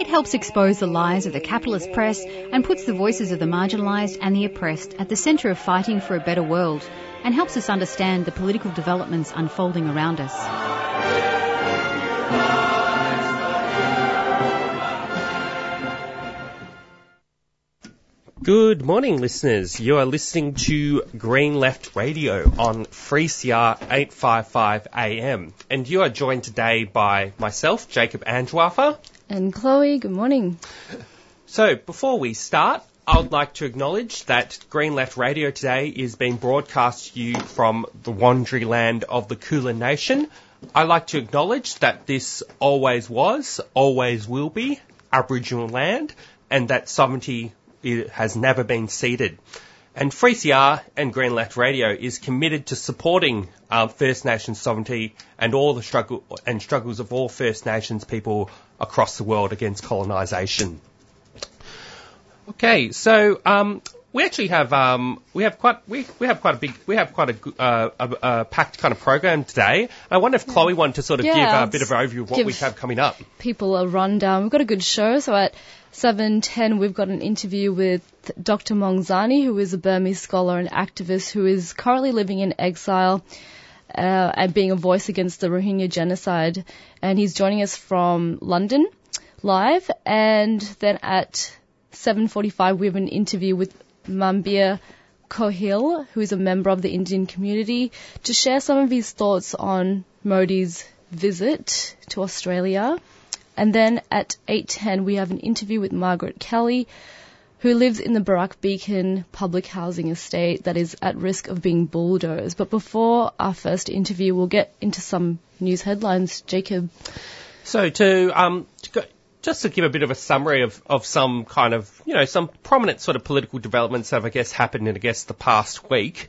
It helps expose the lies of the capitalist press and puts the voices of the marginalised and the oppressed at the centre of fighting for a better world and helps us understand the political developments unfolding around us. Good morning, listeners. You are listening to Green Left Radio on 3CR 855 AM. And you are joined today by myself, Jacob Andrewartha. And Chloe, good morning. So, before we start, I would like to acknowledge that Green Left Radio today is being broadcast to you from the Wurundjeri land of the Kulin Nation. I'd like to acknowledge that this always was, always will be Aboriginal land, and that sovereignty has never been ceded. And 3CR and Green Left Radio is committed to supporting uh, First Nations sovereignty and all the struggle and struggles of all First Nations people across the world against colonisation. Okay, so um, we actually have um, we have quite we, we have quite a big we have quite a, uh, a, a packed kind of program today. I wonder if Chloe wanted to sort of Yeah, give a bit of an overview of what we have coming up. People a rundown. We've got a good show. So at 7.10 we've got an interview with Dr. Maung Zarni, who is a Burmese scholar and activist who is currently living in exile uh, and being a voice against the Rohingya genocide. And he's joining us from London live. And then at 7.45 we have an interview with Manbir Kohli, who is a member of the Indian community, to share some of his thoughts on Modi's visit to Australia. And then at 8.10 we have an interview with Margaret Kelly, who lives in the Barak Beacon public housing estate that is at risk of being bulldozed. But before our first interview, we'll get into some news headlines. Jacob. So to um to go, just to give a bit of a summary of, of some kind of you know some prominent sort of political developments that have I guess happened in I guess the past week.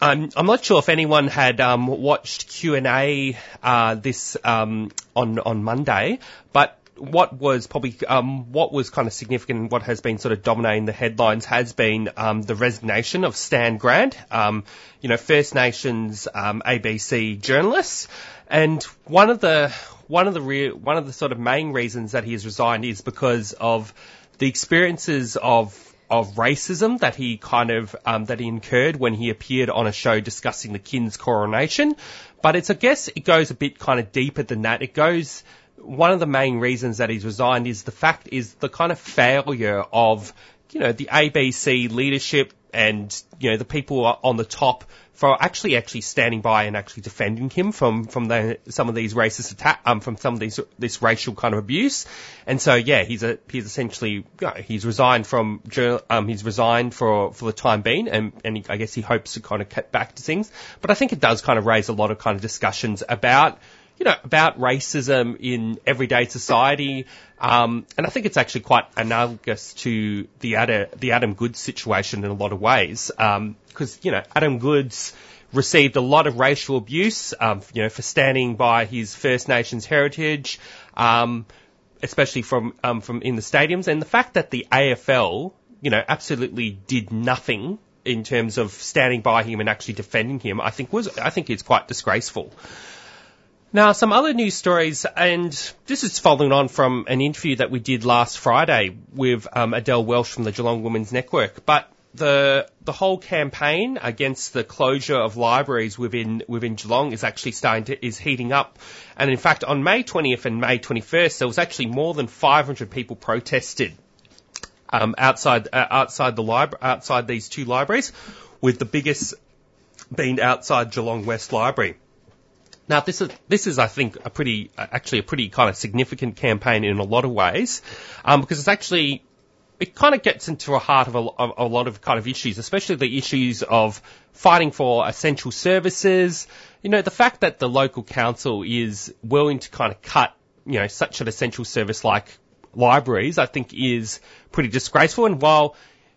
I'm I'm not sure if anyone had um, watched Q and A uh, this um, on on Monday, but what was probably um, what was kind of significant and what has been sort of dominating the headlines has been um, the resignation of Stan Grant, um, you know First Nations um, ABC journalist, and one of the one of the re- one of the sort of main reasons that he has resigned is because of the experiences of of racism that he kind of um, that he incurred when he appeared on a show discussing the king's coronation. But it's I guess it goes a bit kind of deeper than that. It goes one of the main reasons that he's resigned is the fact is the kind of failure of you know the ABC leadership and you know the people on the top for actually actually standing by and actually defending him from from the, some of these racist attack um from some of these this racial kind of abuse. And so yeah he's a he's essentially you know, he's resigned from um he's resigned for for the time being and and he, I guess he hopes to kind of cut back to things. But I think it does kind of raise a lot of kind of discussions about you know, about racism in everyday society. Um, and I think it's actually quite analogous to the Adam, the Adam Goodes situation in a lot of ways. Um, cause, you know, Adam Goodes received a lot of racial abuse, um, you know, for standing by his First Nations heritage, um, especially from, um, from in the stadiums. And the fact that the AFL, you know, absolutely did nothing in terms of standing by him and actually defending him, I think was, I think is quite disgraceful. Now, some other news stories, and this is following on from an interview that we did last Friday with um, Adele Welsh from the Geelong Women's Network. But the the whole campaign against the closure of libraries within within Geelong is actually starting to is heating up. And in fact, on May 20th and May 21st, there was actually more than 500 people protested um, outside uh, outside the libra- outside these two libraries, with the biggest being outside Geelong West Library. Now, this is this is, I think, a pretty actually a pretty kind of significant campaign in a lot of ways, um, because it's actually it kind of gets into the heart of a, of a lot of kind of issues, especially the issues of fighting for essential services. You know, the fact that the local council is willing to kind of cut, you know, such an essential service like libraries, I think is pretty disgraceful. And while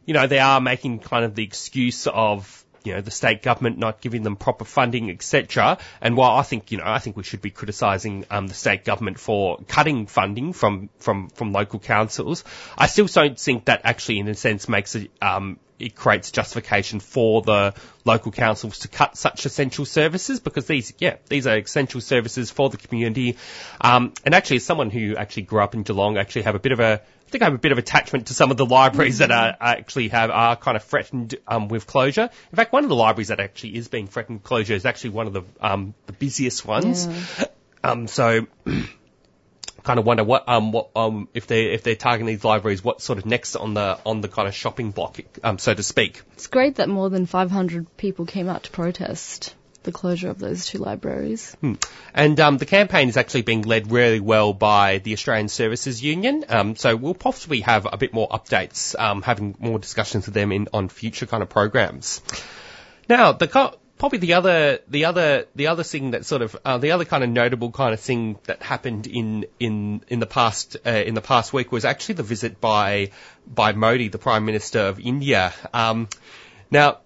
you know, they are making kind of the excuse of you know, the state government not giving them proper funding, etc. And while I think, you know, I think we should be criticising um, the state government for cutting funding from from from local councils, I still don't think that actually, in a sense, makes it um, it creates justification for the local councils to cut such essential services because these, yeah, these are essential services for the community. Um, and actually, as someone who actually grew up in Geelong, actually have a bit of a I think I have a bit of attachment to some of the libraries that are actually have are kind of threatened um, with closure. In fact, one of the libraries that actually is being threatened with closure is actually one of the um, the busiest ones. Yeah. Um, so. kind of wonder what um what um if they if they're targeting these libraries what sort of next on the on the kind of shopping block um so to speak. It's great that more than 500 people came out to protest the closure of those two libraries. Hmm. And um, the campaign is actually being led really well by the Australian Services Union. Um, so we'll possibly have a bit more updates, um, having more discussions with them in on future kind of programs. Now, the co- probably the other the other the other thing that sort of uh, the other kind of notable kind of thing that happened in in in the past uh, in the past week was actually the visit by by Modi, the Prime Minister of India. Um, now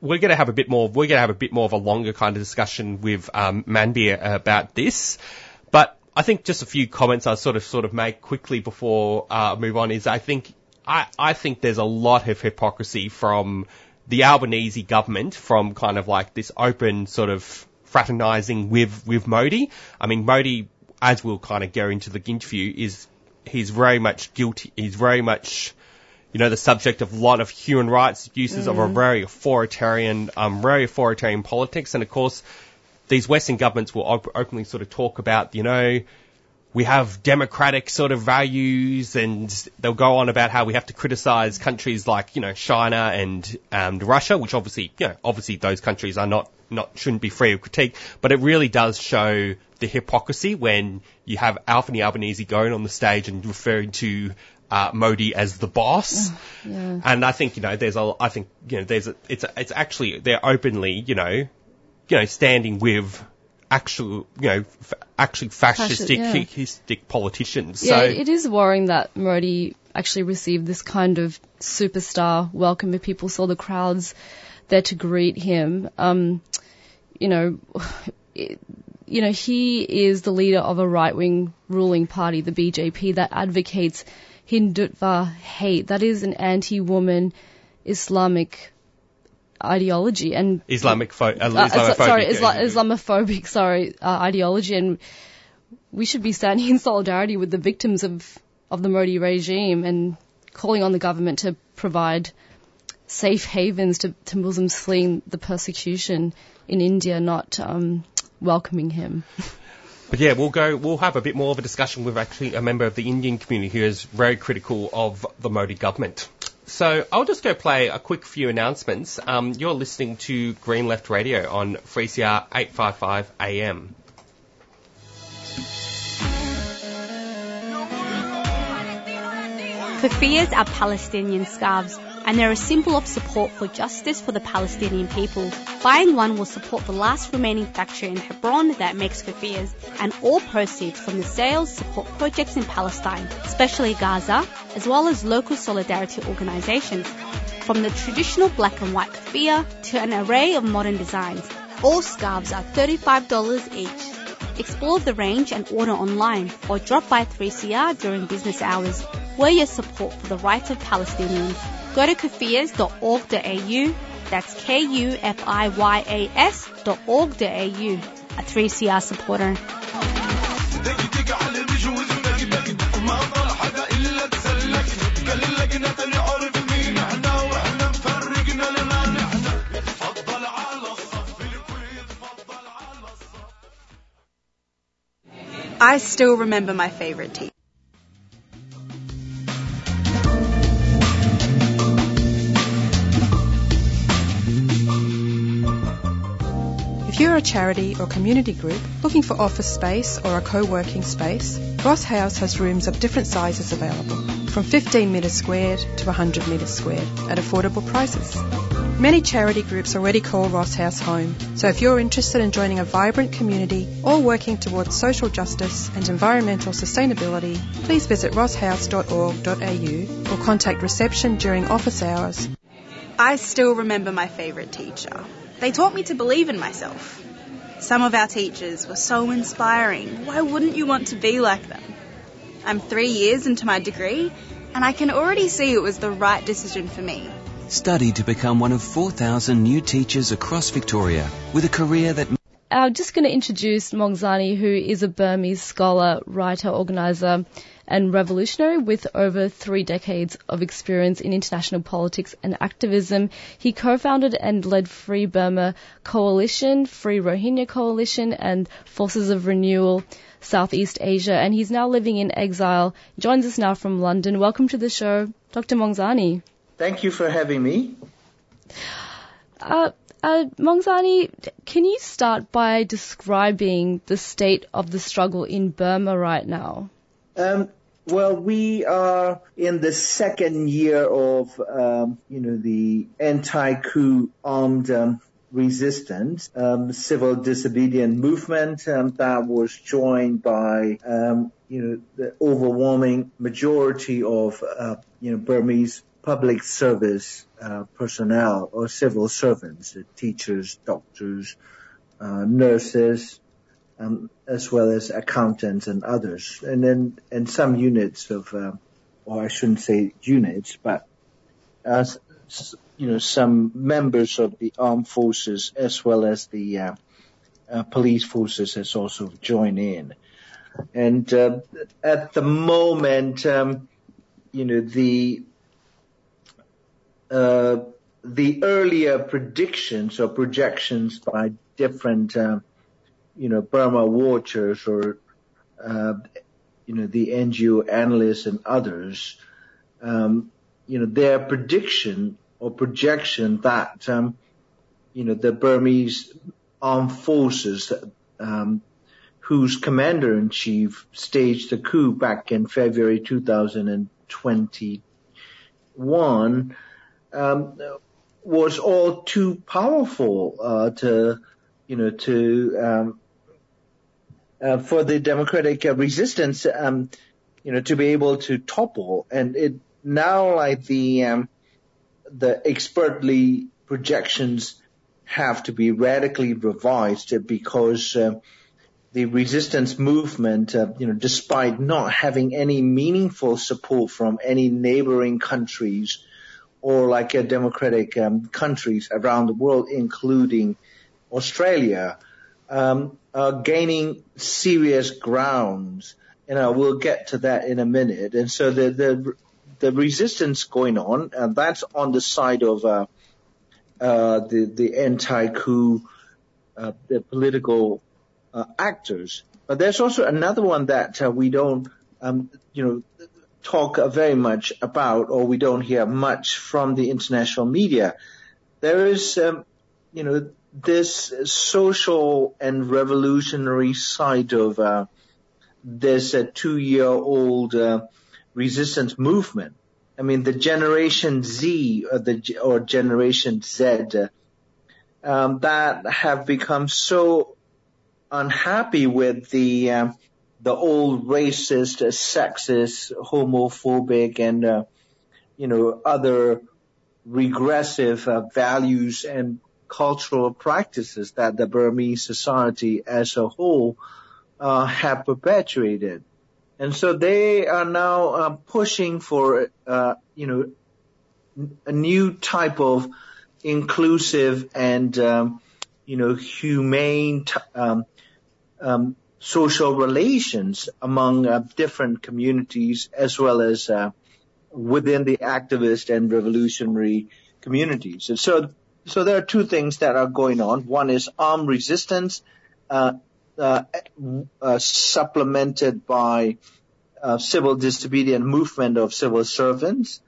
we're going to have a bit more. We're going to have a bit more of a longer kind of discussion with um, Manbir about this, but I think just a few comments I'll sort of sort of make quickly before uh, move on is I think I, I think there's a lot of hypocrisy from the Albanese government from kind of like this open sort of fraternizing with with Modi. I mean Modi, as we'll kind of go into the interview, is he's very much guilty. He's very much you know, the subject of a lot of human rights abuses mm. of a mm. very authoritarian, um, very authoritarian politics. And of course, these Western governments will op- openly sort of talk about, you know, we have democratic sort of values and they'll go on about how we have to criticize countries like, you know, China and, um, Russia, which obviously, you know, obviously those countries are not, not, shouldn't be free of critique, but it really does show the hypocrisy when you have Anthony Albanese going on the stage and referring to uh, Modi as the boss. Yeah. And I think, you know, there's a, I think, you know, there's a, it's, a, it's actually, they're openly, you know, you know, standing with actual, you know, f- actually fascistic, Fascist, yeah. politicians. Yeah, so, it is worrying that Modi actually received this kind of superstar welcome. If people saw the crowds there to greet him, um, you know, it, you know, he is the leader of a right-wing ruling party, the BJP, that advocates Hindutva hate. That is an anti-woman Islamic ideology and Islamic uh, uh, sorry Isla- Islamophobic sorry uh, ideology and we should be standing in solidarity with the victims of of the Modi regime and calling on the government to provide safe havens to, to Muslims fleeing the persecution in India, not um, welcoming him. But yeah, we'll go. We'll have a bit more of a discussion with actually a member of the Indian community who is very critical of the Modi government. So I'll just go play a quick few announcements. Um, you're listening to Green Left Radio on 3CR 855 AM. Kufiyas are Palestinian scarves and they're a symbol of support for justice for the Palestinian people. Buying one will support the last remaining factory in Hebron that makes kufiyas, and all proceeds from the sales support projects in Palestine, especially Gaza, as well as local solidarity organizations. From the traditional black and white kufiya to an array of modern designs, all scarves are $35 each. Explore the range and order online or drop by 3CR during business hours. We're your support for the rights of Palestinians. Go to kufiyas.org.au, that's K-U-F-I-Y-A-S dot org.au, a 3CR supporter. I still remember my favorite tea. If you're a charity or community group looking for office space or a co-working space, Ross House has rooms of different sizes available, from 15 metres squared to 100 metres squared, at affordable prices. Many charity groups already call Ross House home, so if you're interested in joining a vibrant community or working towards social justice and environmental sustainability, please visit rosshouse.org.au or contact reception during office hours. I still remember my favourite teacher. They taught me to believe in myself. Some of our teachers were so inspiring. Why wouldn't you want to be like them? I'm three years into my degree, and I can already see it was the right decision for me. Study to become one of 4,000 new teachers across Victoria with a career that I'm just going to introduce Maung Zarni, who is a Burmese scholar, writer, organizer, and revolutionary with over three decades of experience in international politics and activism. He co-founded and led Free Burma Coalition, Free Rohingya Coalition, and Forces of Renewal Southeast Asia, and he's now living in exile. He joins us now from London. Welcome to the show, Dr. Maung Zarni. Thank you for having me. Uh, uh, Maung Zarni, can you start by describing the state of the struggle in Burma right now? Um, well, we are in the second year of, um, you know, the anti-coup armed um, resistance, um, civil disobedience movement um, that was joined by, um, you know, the overwhelming majority of, uh, you know, Burmese public service uh, personnel or civil servants, teachers, doctors, uh, nurses, um, as well as accountants and others. And then, and some units of, uh, or I shouldn't say units, but uh, you know, some members of the armed forces as well as the uh, uh, police forces has also joined in. And uh, at the moment, um, you know, the uh, the earlier predictions or projections by different, uh, you know, Burma watchers or, uh, you know, the NGO analysts and others, um, you know, their prediction or projection that, um, you know, the Burmese armed forces, um, whose commander in chief staged the coup back in February 2021, um, was all too powerful uh, to, you know, to um, uh, for the democratic resistance, um, you know, to be able to topple. And it now, like the um, the expertly projections have to be radically revised because uh, the resistance movement, uh, you know, despite not having any meaningful support from any neighboring countries or like uh, democratic um, countries around the world, including Australia, um, are gaining serious grounds. And we'll get to that in a minute. And so the the the resistance going on, and that's on the side of uh, uh, the the anti-coup, uh, the political uh, actors. But there's also another one that uh, we don't, um, you know, talk very much about or we don't hear much from the international media. There is, um, you know, this social and revolutionary side of uh, this uh, two-year-old uh, resistance movement. I mean, the Generation Z or the or Generation Z um, that have become so unhappy with the um, the old racist, sexist, homophobic, and uh, you know other regressive uh, values and cultural practices that the Burmese society as a whole uh, have perpetuated. And so they are now uh, pushing for, uh, you know, a new type of inclusive and, um, you know, humane t- um, um, social relations among uh, different communities as well as uh, within the activist and revolutionary communities. And so, so there are two things that are going on. One is armed resistance, uh, uh, uh supplemented by uh, civil disobedience movement of civil servants.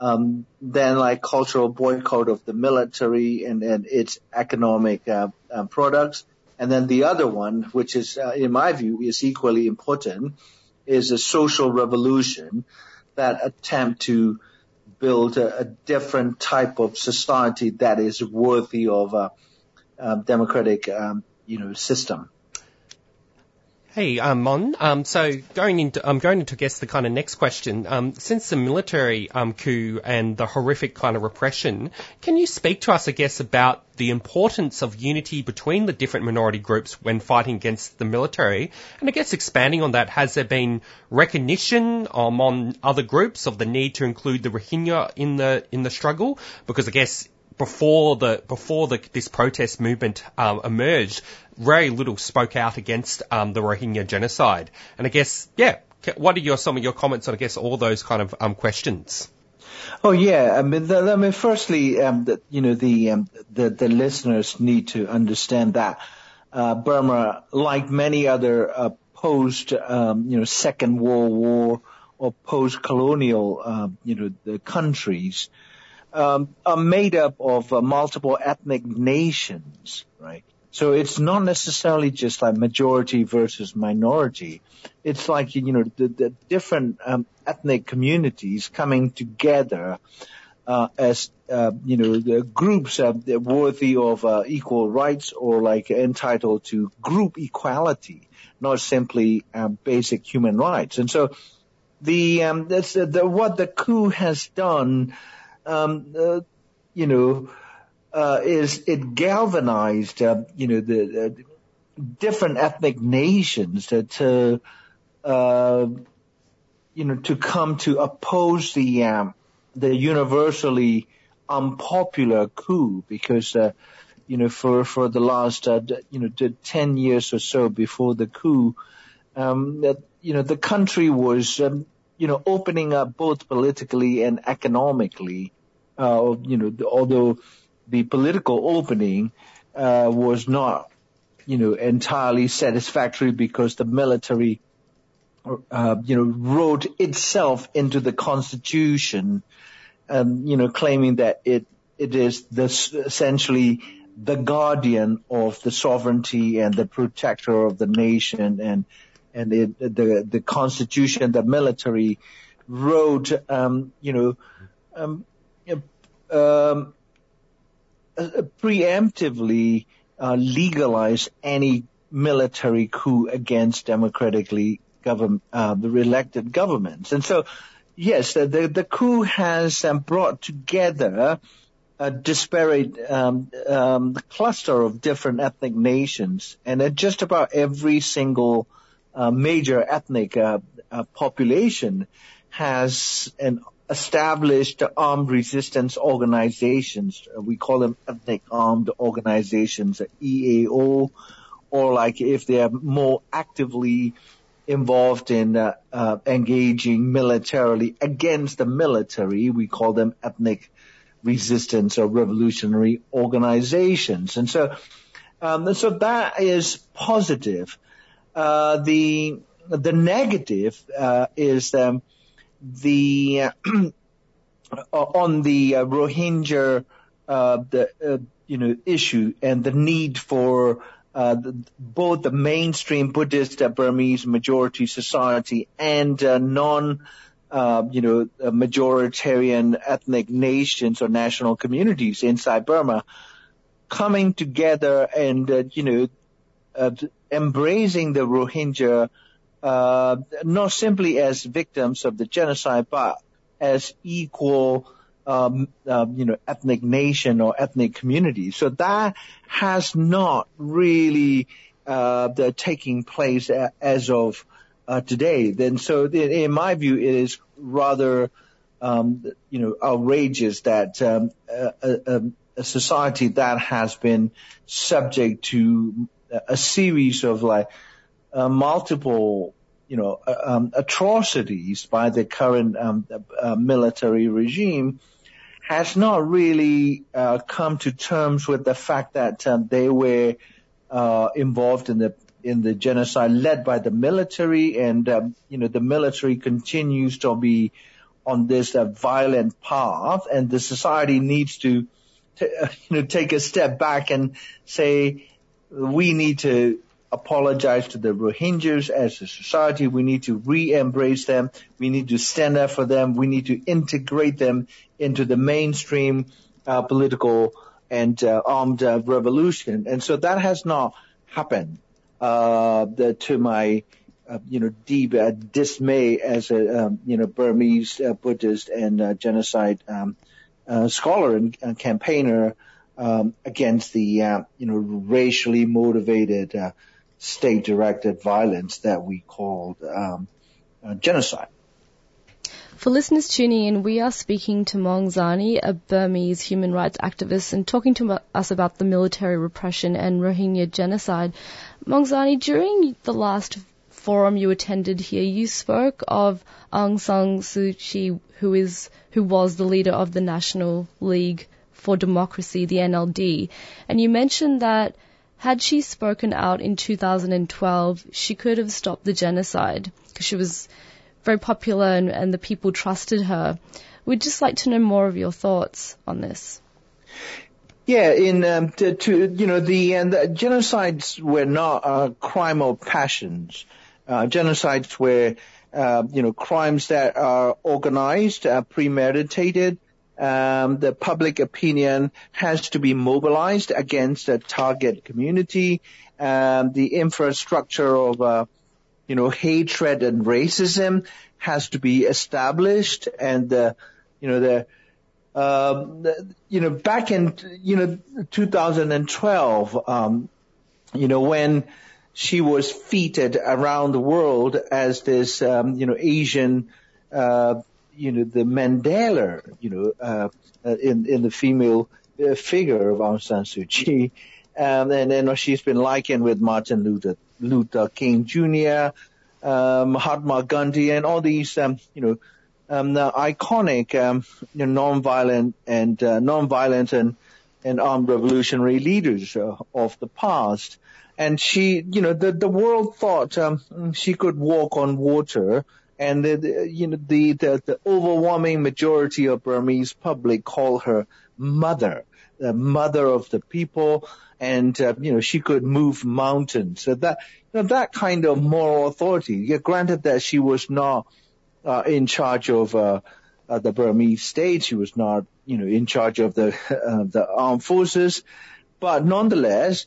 Um, then like cultural boycott of the military and, and its economic uh, products and then the other one, which is, uh, in my view, is equally important, is a social revolution that attempt to build a, a different type of society that is worthy of a, a democratic, um, you know, system. Hey, um, Mon. Um, so going into, I'm going into, I guess, the kind of next question. Um, since the military um, coup and the horrific kind of repression, can you speak to us, I guess, about the importance of unity between the different minority groups when fighting against the military? And I guess expanding on that, has there been recognition on other groups of the need to include the Rohingya in the in the struggle? Because I guess before the before the, this protest movement um, emerged, very little spoke out against um, the Rohingya genocide. And I guess, yeah, what are your some of your comments on I guess all those kind of um, questions? Oh yeah, I mean, the, I mean, firstly, um, the, you know, the, um, the the listeners need to understand that uh, Burma, like many other uh, post, um, you know, Second World War or post-colonial, uh, you know, the countries, um, are made up of uh, multiple ethnic nations, right? So it's not necessarily just like majority versus minority. It's like, you know, the, the different um, ethnic communities coming together uh, as, uh, you know, the groups uh, worthy of uh, equal rights or like entitled to group equality, not simply um, basic human rights. And so the, um, that's, the, what the coup has done um, uh, you know, uh, is it galvanized, uh, you know, the uh, different ethnic nations to, to uh, you know, to come to oppose the um, the universally unpopular coup because. Uh, you know, for, for the last, uh, you know, 10 years or so before the coup, um, that, you know, the country was, um, you know, opening up both politically and economically. Uh, you know, although the political opening uh, was not, you know, entirely satisfactory because the military, uh, you know, wrote itself into the constitution, um, you know, claiming that it it is the essentially the guardian of the sovereignty and the protector of the nation and and it, the the constitution, the military wrote, um, you know, um, preemptively uh, legalize any military coup against democratically uh, the elected governments. And so, yes, the, coup has um, brought together a disparate um, um, cluster of different ethnic nations, and at just about every single uh, major ethnic uh, uh, population has an established armed resistance organizations. We call them ethnic armed organizations, EAO, or like if they are more actively involved in uh, uh, engaging militarily against the military, we call them ethnic resistance or revolutionary organizations. And so, um, so that is positive. Uh, the the negative uh, is um, the uh, on the uh, Rohingya uh, the uh, you know issue and the need for uh, the, both the mainstream Buddhist uh, Burmese majority society and non you know majoritarian ethnic nations or national communities inside Burma coming together and you know embracing the Rohingya uh, not simply as victims of the genocide, but as equal, um, uh, you know, ethnic nation or ethnic community. So that has not really uh, the taking place as of uh, today. Then, so in my view, it is rather, um, you know, outrageous that um, a, a, society that has been subject to a series of like uh, multiple, you know, uh, um, atrocities by the current um, uh, military regime has not really uh, come to terms with the fact that um, they were uh, involved in the in the genocide led by the military, and um, you know the military continues to be on this uh, violent path, and the society needs to, to you know take a step back and say we need to apologize to the Rohingyas as a society. We need to re-embrace them. We need to stand up for them. We need to integrate them into the mainstream uh, political and uh, armed uh, revolution. And so that has not happened. Uh, the, to my uh, you know deep uh, dismay as a um, you know Burmese Buddhist and genocide um, scholar and, campaigner um, against the you know racially motivated state-directed violence that we called um, genocide. For listeners tuning in, we are speaking to Maung Zarni, a Burmese human rights activist, and talking to us about the military repression and Rohingya genocide. Maung Zarni, during the last forum you attended here, you spoke of Aung San Suu Kyi, who is who was the leader of the National League for Democracy, the NLD, and you mentioned that had she spoken out in 2012, she could have stopped the genocide because she was very popular and, and the people trusted her. We'd just like to know more of your thoughts on this. Yeah, in um, to, to, you know the, and the genocides were not a crime of passions. Uh, genocides were uh, you know crimes that are organized, uh, premeditated. Um, the public opinion has to be mobilized against a target community. Um, the infrastructure of uh, you know, hatred and racism has to be established and, uh, you know, the, uh, you know, back in, you know, 2012, um, you know, when she was feted around the world as this, um, you know, Asian, uh, you know, the Mandela, you know, uh, in, in the female uh, figure of Aung San Suu Kyi. Um, and then she's been likened with Martin Luther Luther King Jr., uh, Mahatma Gandhi, and all these, um, you know, um, the iconic, um, you know, non-violent and uh, non-violent and and armed revolutionary leaders uh, of the past. And she, you know, the the world thought um, she could walk on water, and the, you know the, the the overwhelming majority of Burmese public call her mother, the mother of the people and uh, you know she could move mountains. So that you know that kind of moral authority. Yeah, granted that she was not uh, in charge of uh, uh, the Burmese state, she was not you know in charge of the uh, the armed forces, but nonetheless,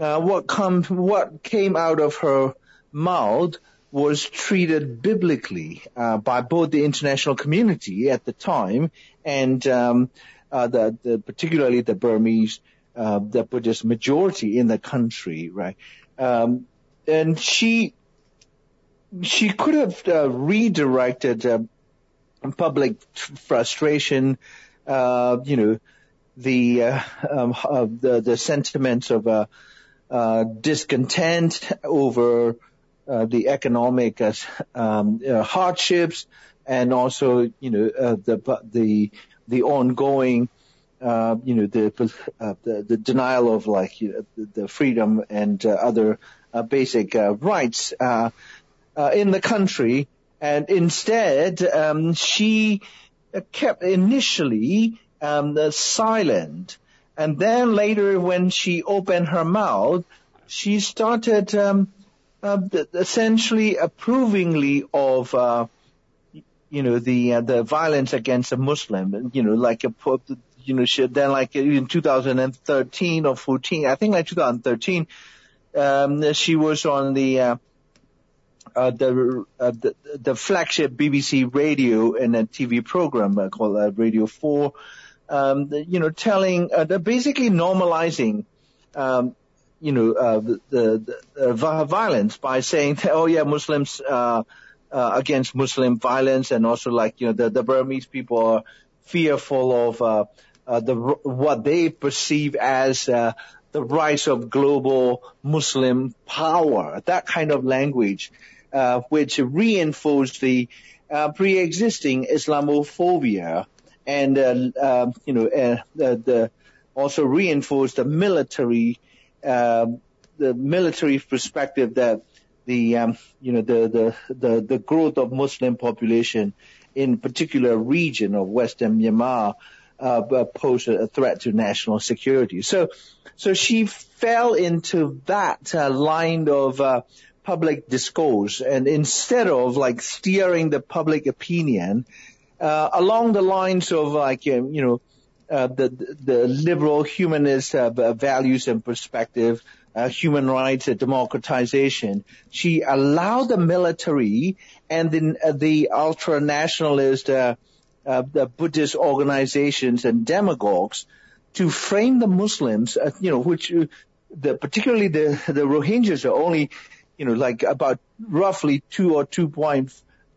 uh, what come what came out of her mouth was treated biblically uh, by both the international community at the time and um, uh, the, the particularly the Burmese uh, the Buddhist majority in the country, right? Um, and she she could have uh, redirected uh, public frustration, uh, you know, the um, the the sentiments of discontent over uh, the economic uh, um, uh, hardships, and also you know the the the ongoing uh, you know, the, uh, the, the denial of like you know, the, freedom and uh, other basic rights in the country, and instead um, she kept initially um, silent, and then later when she opened her mouth, she started um, essentially approvingly of. Uh, you know the uh, the violence against a Muslim, you know, like a you know, then like in 2013 or 14, I think like 2013, um, she was on the, uh, uh, the, uh, the, the flagship BBC radio and a TV program uh, called uh, Radio 4, um, you know, telling, uh, basically normalizing, um, you know, uh, the, the, the violence by saying, that, oh yeah, Muslims, uh, uh, against Muslim violence and also like, you know, the, the Burmese people are fearful of, uh, uh, the what they perceive as uh, the rise of global Muslim power. That kind of language, uh, which reinforced the uh, pre-existing Islamophobia, and uh, uh, you know, the, the, also reinforced the military, the military perspective that the um, you know the, the the the growth of Muslim population in particular region of Western Myanmar uh, pose a threat to national security. So, so she fell into that uh, line of uh, public discourse, and instead of like steering the public opinion uh, along the lines of like um, you know uh, the the liberal humanist uh, values and perspective, uh, human rights and democratization. She allowed the military and the, uh, the ultra nationalist uh, the Buddhist organizations and demagogues to frame the Muslims, you know, which the particularly the the Rohingyas are only, you know, like about roughly two or two point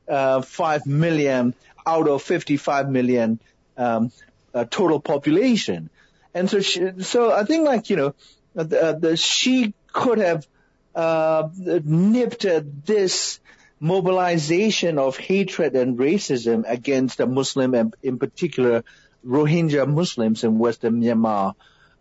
five million out of 55 million um, uh, total population. And so, she, so I think like you know, the, the, she could have uh, nipped at this mobilization of hatred and racism against the Muslim and in particular Rohingya Muslims in Western Myanmar.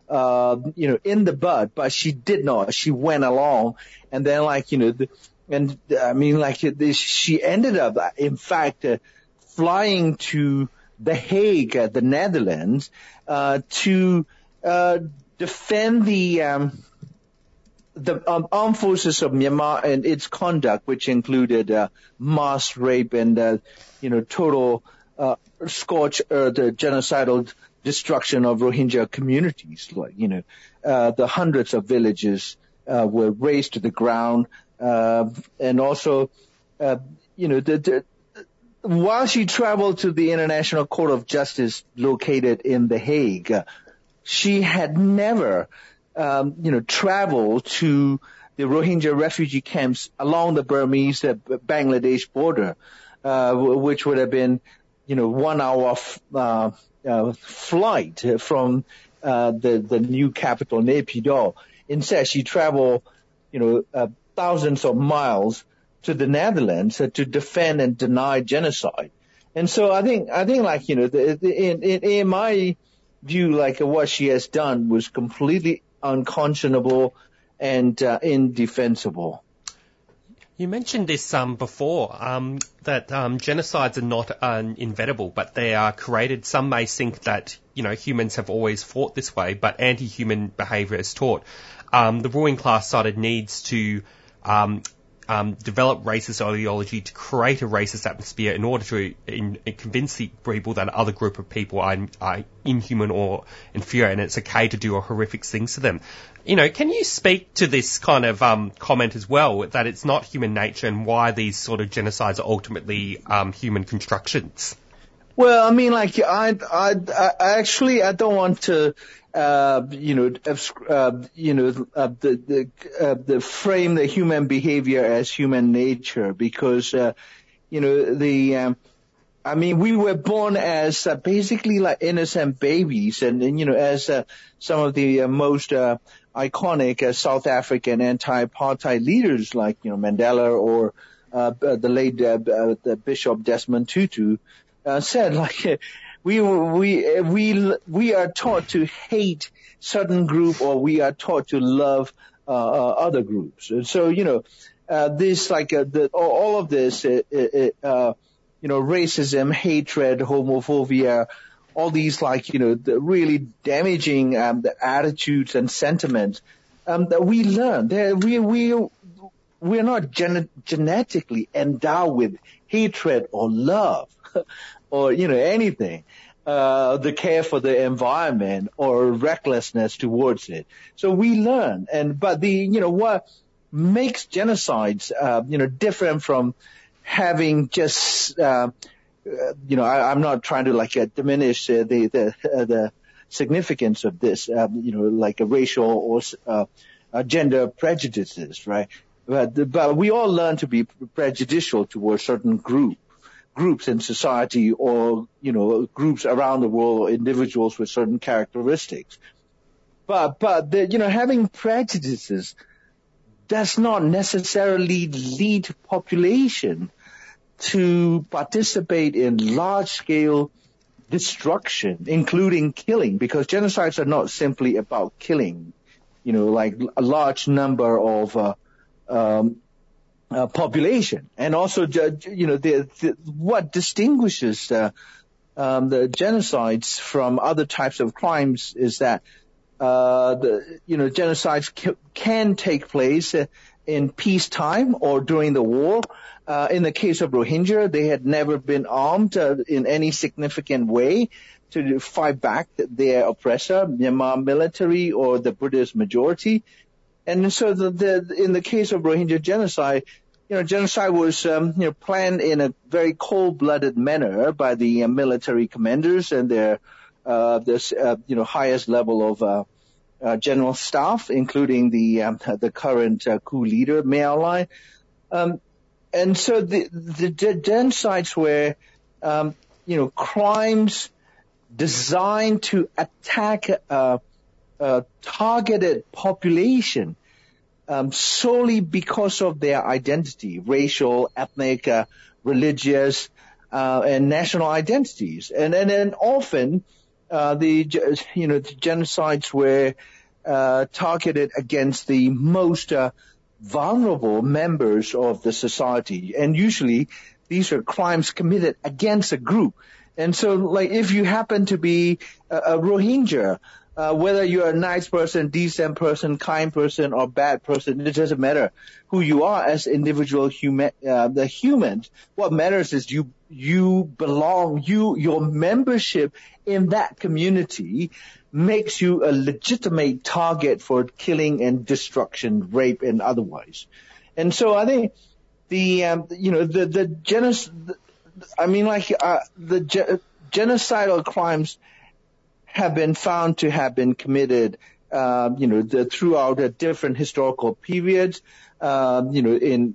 Uh, you know, in the bud, but she did not. She went along, and then like you know, the, and I mean like she ended up, in fact, uh, flying to the Hague, uh, the Netherlands, uh, to uh, defend the um, the um, armed forces of Myanmar and its conduct, which included uh, mass rape and uh, you know total uh, scorch earth, uh, genocidal destruction of Rohingya communities. Like you know, uh, the hundreds of villages uh, were razed to the ground, uh, and also, uh, you know, the, the while she traveled to the International Court of Justice located in The Hague, she had never um, you know, traveled to the Rohingya refugee camps along the Burmese uh, Bangladesh border, uh, which would have been, you know, one hour uh, uh, flight from uh, the the new capital Naypyidaw. Instead, she traveled, you know, uh, thousands of miles to the Netherlands to defend and deny genocide. And so I think I think like you know, the, the, in, in in my view, like what she has done was completely unconscionable and uh, indefensible. You mentioned this um, before um, that um, genocides are not uh, inevitable, but they are created. Some may think that you know humans have always fought this way, but anti-human behaviour is taught. Um, the ruling class side needs to um, develop racist ideology to create a racist atmosphere in order to in, in convince the people that other group of people are, are inhuman or inferior, and it's okay to do horrific things to them. You know, can you speak to this kind of um, comment as well that it's not human nature and why these sort of genocides are ultimately um, human constructions? Well, I mean, like I, I, I actually I don't want to uh, you know, uh, you know, uh, the the uh, the frame the human behavior as human nature because, uh, you know, the, um, I mean, we were born as uh, basically like innocent babies, and, and you know, as uh, some of the uh, most uh, iconic uh, South African anti-apartheid leaders, like you know Mandela or uh, the late uh, uh, the Bishop Desmond Tutu, uh, said, like we we we we are taught to hate certain group or we are taught to love uh, uh other groups. And so you know, uh, this like uh, the, all of this, uh, uh, you know, racism, hatred, homophobia, all these like you know the really damaging um, the attitudes and sentiments um, that we learn. That we we we're not gen- genetically endowed with hatred or love. or, you know, anything, uh, the care for the environment or recklessness towards it. So we learn. And, but the, you know, what makes genocides, uh, you know, different from having just, uh, you know, I, am not trying to like uh, diminish uh, the, the, uh, the significance of this, you know, like a racial or, uh, gender prejudices, right? But, but we all learn to be prejudicial towards certain group groups in society or, you know, groups around the world or individuals with certain characteristics. But, but, the, you know, having prejudices does not necessarily lead population to participate in large scale destruction, including killing, because genocides are not simply about killing, you know, like a large number of, uh, um, uh, population, and also you know the, the, what distinguishes uh, um, the genocides from other types of crimes is that uh, the you know genocides can take place in peacetime or during the war. Uh, in the case of Rohingya, they had never been armed uh, in any significant way to fight back their oppressor, Myanmar military or the British majority. And so the, the, in the case of Rohingya genocide, you know, genocide was, um, you know, planned in a very cold-blooded manner by the uh, military commanders and their, uh, this, uh, you know, highest level of, uh, uh, general staff, including the, um, the current uh, coup leader, Aung Um, and so the, the, the genocides were, um, you know, crimes designed to attack a, a targeted population um, solely because of their identity, racial, ethnic, uh, religious, uh, and national identities. And, and then often, uh, the, you know, the genocides were, uh, targeted against the most, uh, vulnerable members of the society. And usually these are crimes committed against a group. And so, like, if you happen to be a, a Rohingya, uh, whether you're a nice person, decent person, kind person, or bad person, it doesn't matter who you are as individual human, uh, the humans. What matters is you, you belong, you, your membership in that community makes you a legitimate target for killing and destruction, rape and otherwise. And so I think the, um, you know, the, the genocide, I mean, like, uh, the ge- genocidal crimes have been found to have been committed, uh, you know, the, throughout a different historical periods. Uh, you know, in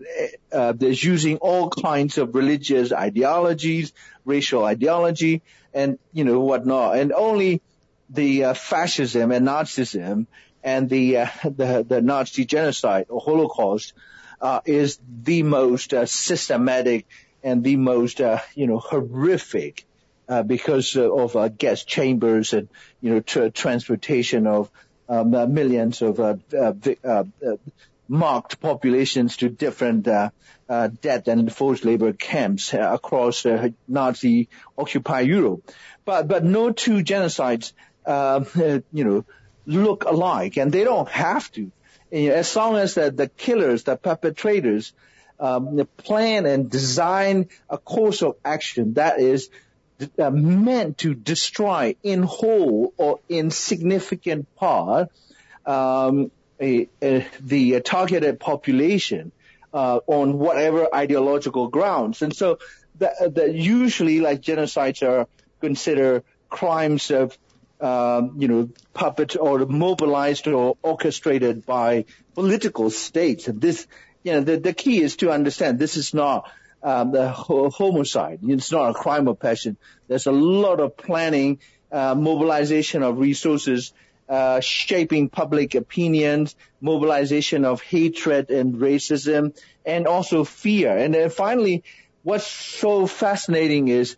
uh, there's using all kinds of religious ideologies, racial ideology, and you know whatnot, and only the uh, fascism and Nazism and the, uh, the the Nazi genocide or Holocaust uh, is the most uh, systematic and the most uh, you know horrific uh, because of uh, gas chambers and you know tra- transportation of um, uh, millions of uh, uh, uh, marked populations to different uh, uh, death and forced labor camps uh, across uh, Nazi occupied Europe. But but no two genocides, uh, you know, look alike, and they don't have to. As long as the, the killers, the perpetrators, um, plan and design a course of action that is meant to destroy in whole or in significant part um, a, a, the targeted population uh, on whatever ideological grounds. And so that, that usually like genocides are considered crimes of um, you know, puppet or mobilized or orchestrated by political states. And this, you know, the, the key is to understand this is not um, the homicide. It's not a crime of passion. There's a lot of planning, uh, mobilization of resources, uh, shaping public opinions, mobilization of hatred and racism, and also fear. And then finally, what's so fascinating is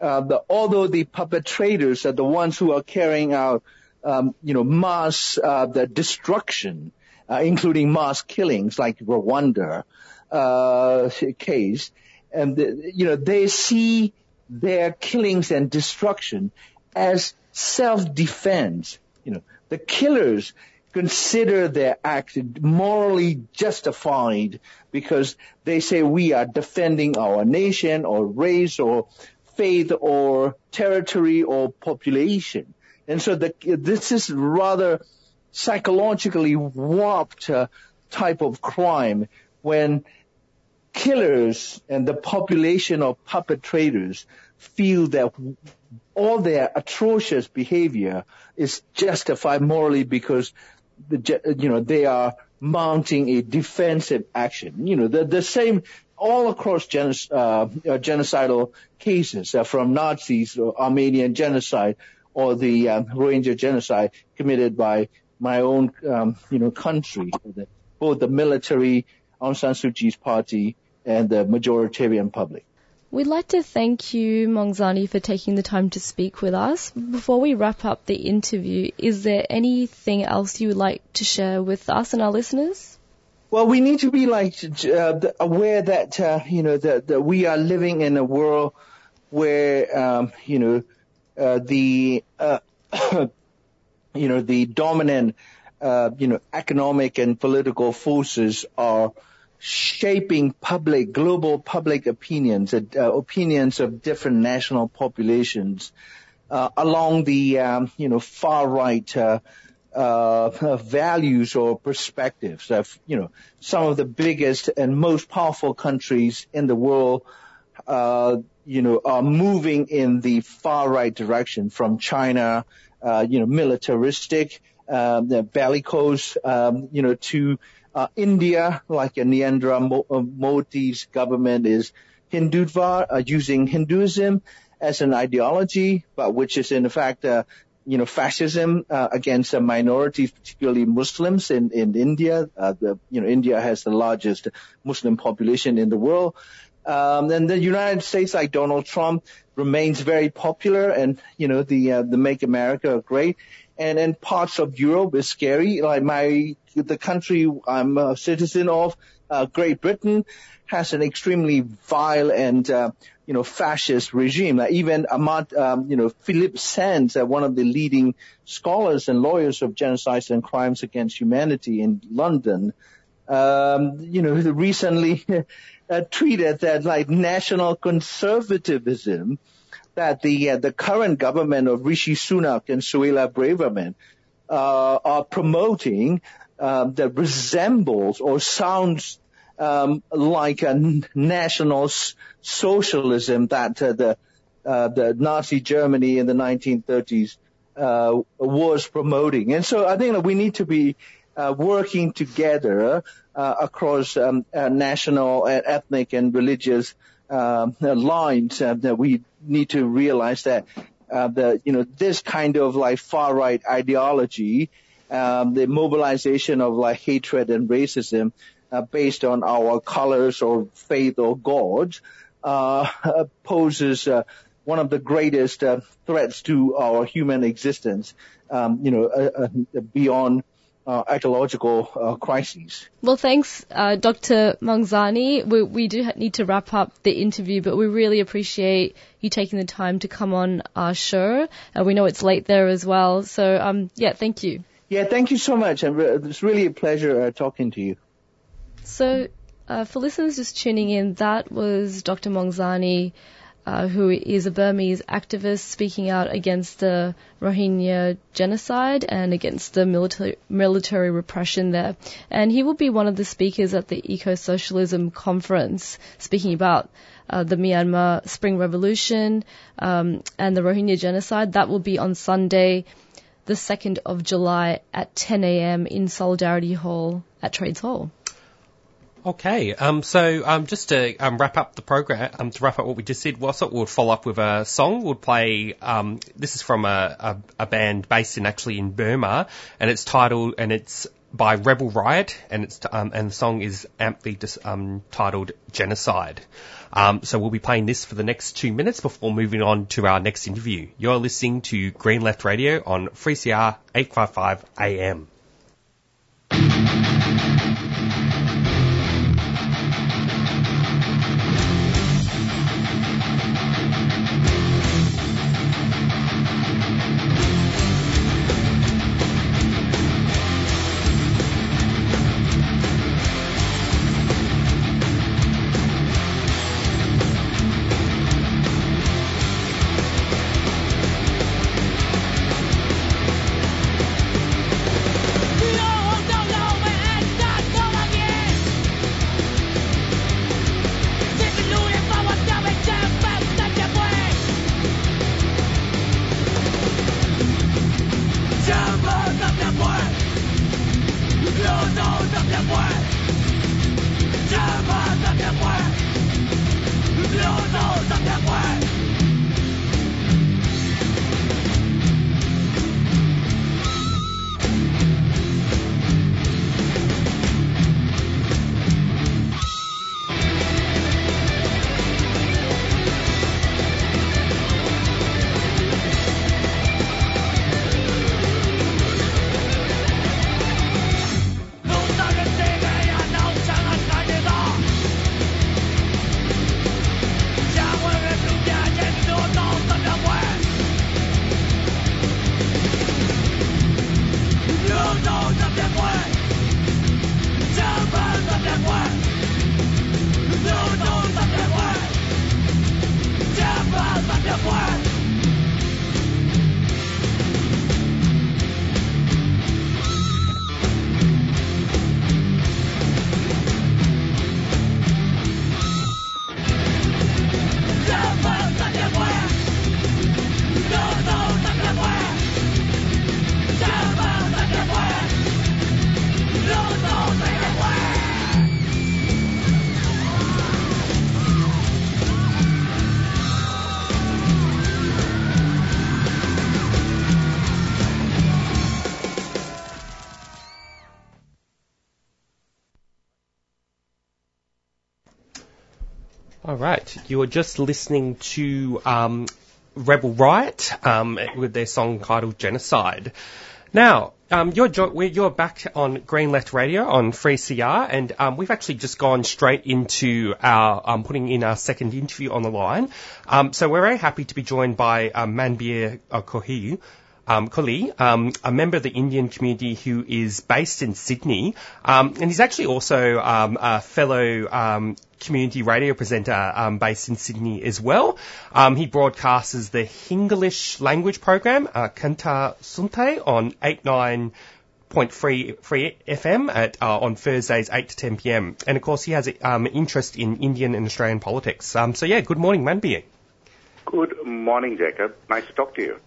uh, the, although the perpetrators are the ones who are carrying out, um, you know, mass uh, the destruction, uh, including mass killings like Rwanda uh, case, and the, you know they see their killings and destruction as self-defense. You know, the killers consider their act morally justified because they say we are defending our nation or race or faith or territory or population. And so the, this is rather psychologically warped uh, type of crime when killers and the population of perpetrators feel that all their atrocious behavior is justified morally because the, you know they are mounting a defensive action. You know the the same all across uh, uh, genocidal cases uh, from Nazis or Armenian genocide or the um, Rohingya genocide committed by my own um, you know country, both the military, Aung San Suu Kyi's party, and the majoritarian public. We'd like to thank you, Maung for taking the time to speak with us. Before we wrap up the interview, is there anything else you would like to share with us and our listeners? Well, we need to be like uh, aware that uh, you know that, that we are living in a world where um, you know uh, the uh, you know the dominant uh, you know economic and political forces are shaping public global public opinions uh, opinions of different national populations uh, along the um, you know far right uh, uh, values or perspectives of you know some of the biggest and most powerful countries in the world uh, you know are moving in the far right direction from China uh, you know militaristic um, bellicose um, you know to uh, India like Narendra Modi's government is Hindutva uh, using Hinduism as an ideology, but which is in fact, uh, you know, fascism uh, against uh, minorities, particularly Muslims in in India. Uh, the you know India has the largest Muslim population in the world. Um, and the United States, like Donald Trump, remains very popular, and you know the uh, the Make America Great. And in parts of Europe is scary. Like my the country I'm a citizen of, uh, Great Britain, has an extremely vile and uh, you know, fascist regime. Like even Ahmad, um, you know, Philip Sands, uh, one of the leading scholars and lawyers of genocides and crimes against humanity in London, um, you know, recently uh, tweeted that like national conservatism that the uh, the current government of Rishi Sunak and Suella Braverman uh, are promoting um, that resembles or sounds um, like a national socialism that uh, the uh, the Nazi Germany in the 1930s uh, was promoting. And so I think that we need to be uh, working together across um, national, ethnic, and religious um, lines. that we need to realize that the you know this kind of like far right ideology, um, the mobilization of like hatred and racism uh, based on our colors or faith or God uh, poses uh, one of the greatest uh, threats to our human existence, um, you know, uh, uh, beyond uh, ecological uh, crises. Well, thanks, uh, Dr. Maung Zarni. We, we do need to wrap up the interview, but we really appreciate you taking the time to come on our show. Uh, we know it's late there as well, so um, yeah, thank you. Yeah, thank you so much, and it's really a pleasure talking to you. So, uh, for listeners just tuning in, that was Dr. Maung Zarni, uh, who is a Burmese activist speaking out against the Rohingya genocide and against the military, military repression there. And he will be one of the speakers at the Eco Socialism Conference, speaking about uh, the Myanmar Spring Revolution um, and the Rohingya genocide. That will be on Sunday, the 2nd of July at 10 a.m. in Solidarity Hall at Trades Hall. Okay, um, so um, just to um, wrap up the program, um, to wrap up what we just said, will follow up with a song. We'll play. Um, this is from a, a, a band based in actually in Burma, and it's titled and it's by Rebel Riot, and it's um, and the song is amply dis, um, titled Genocide. Um, so we'll be playing this for the next two minutes before moving on to our next interview. You're listening to Green Left Radio on 3CR 855 AM. You are just listening to um, Rebel Riot um, with their song titled Genocide. Now, um, you're, jo- you're back on Green Left Radio on 3CR, and um, we've actually just gone straight into our um, putting in our second interview on the line. Um, so we're very happy to be joined by um, Manbir Kohli, um, Kohli, a member of the Indian community who is based in Sydney, and he's actually also a fellow community radio presenter um, based in Sydney as well. Um, he broadcasts the Hinglish language program, uh, Kanta Sunte, on 89.3 FM at, uh, on Thursdays 8 to 10 p.m. And of course, he has um, interest in Indian and Australian politics. Um, so yeah, good morning, Manbir. Good morning, Jacob. Nice to talk to you.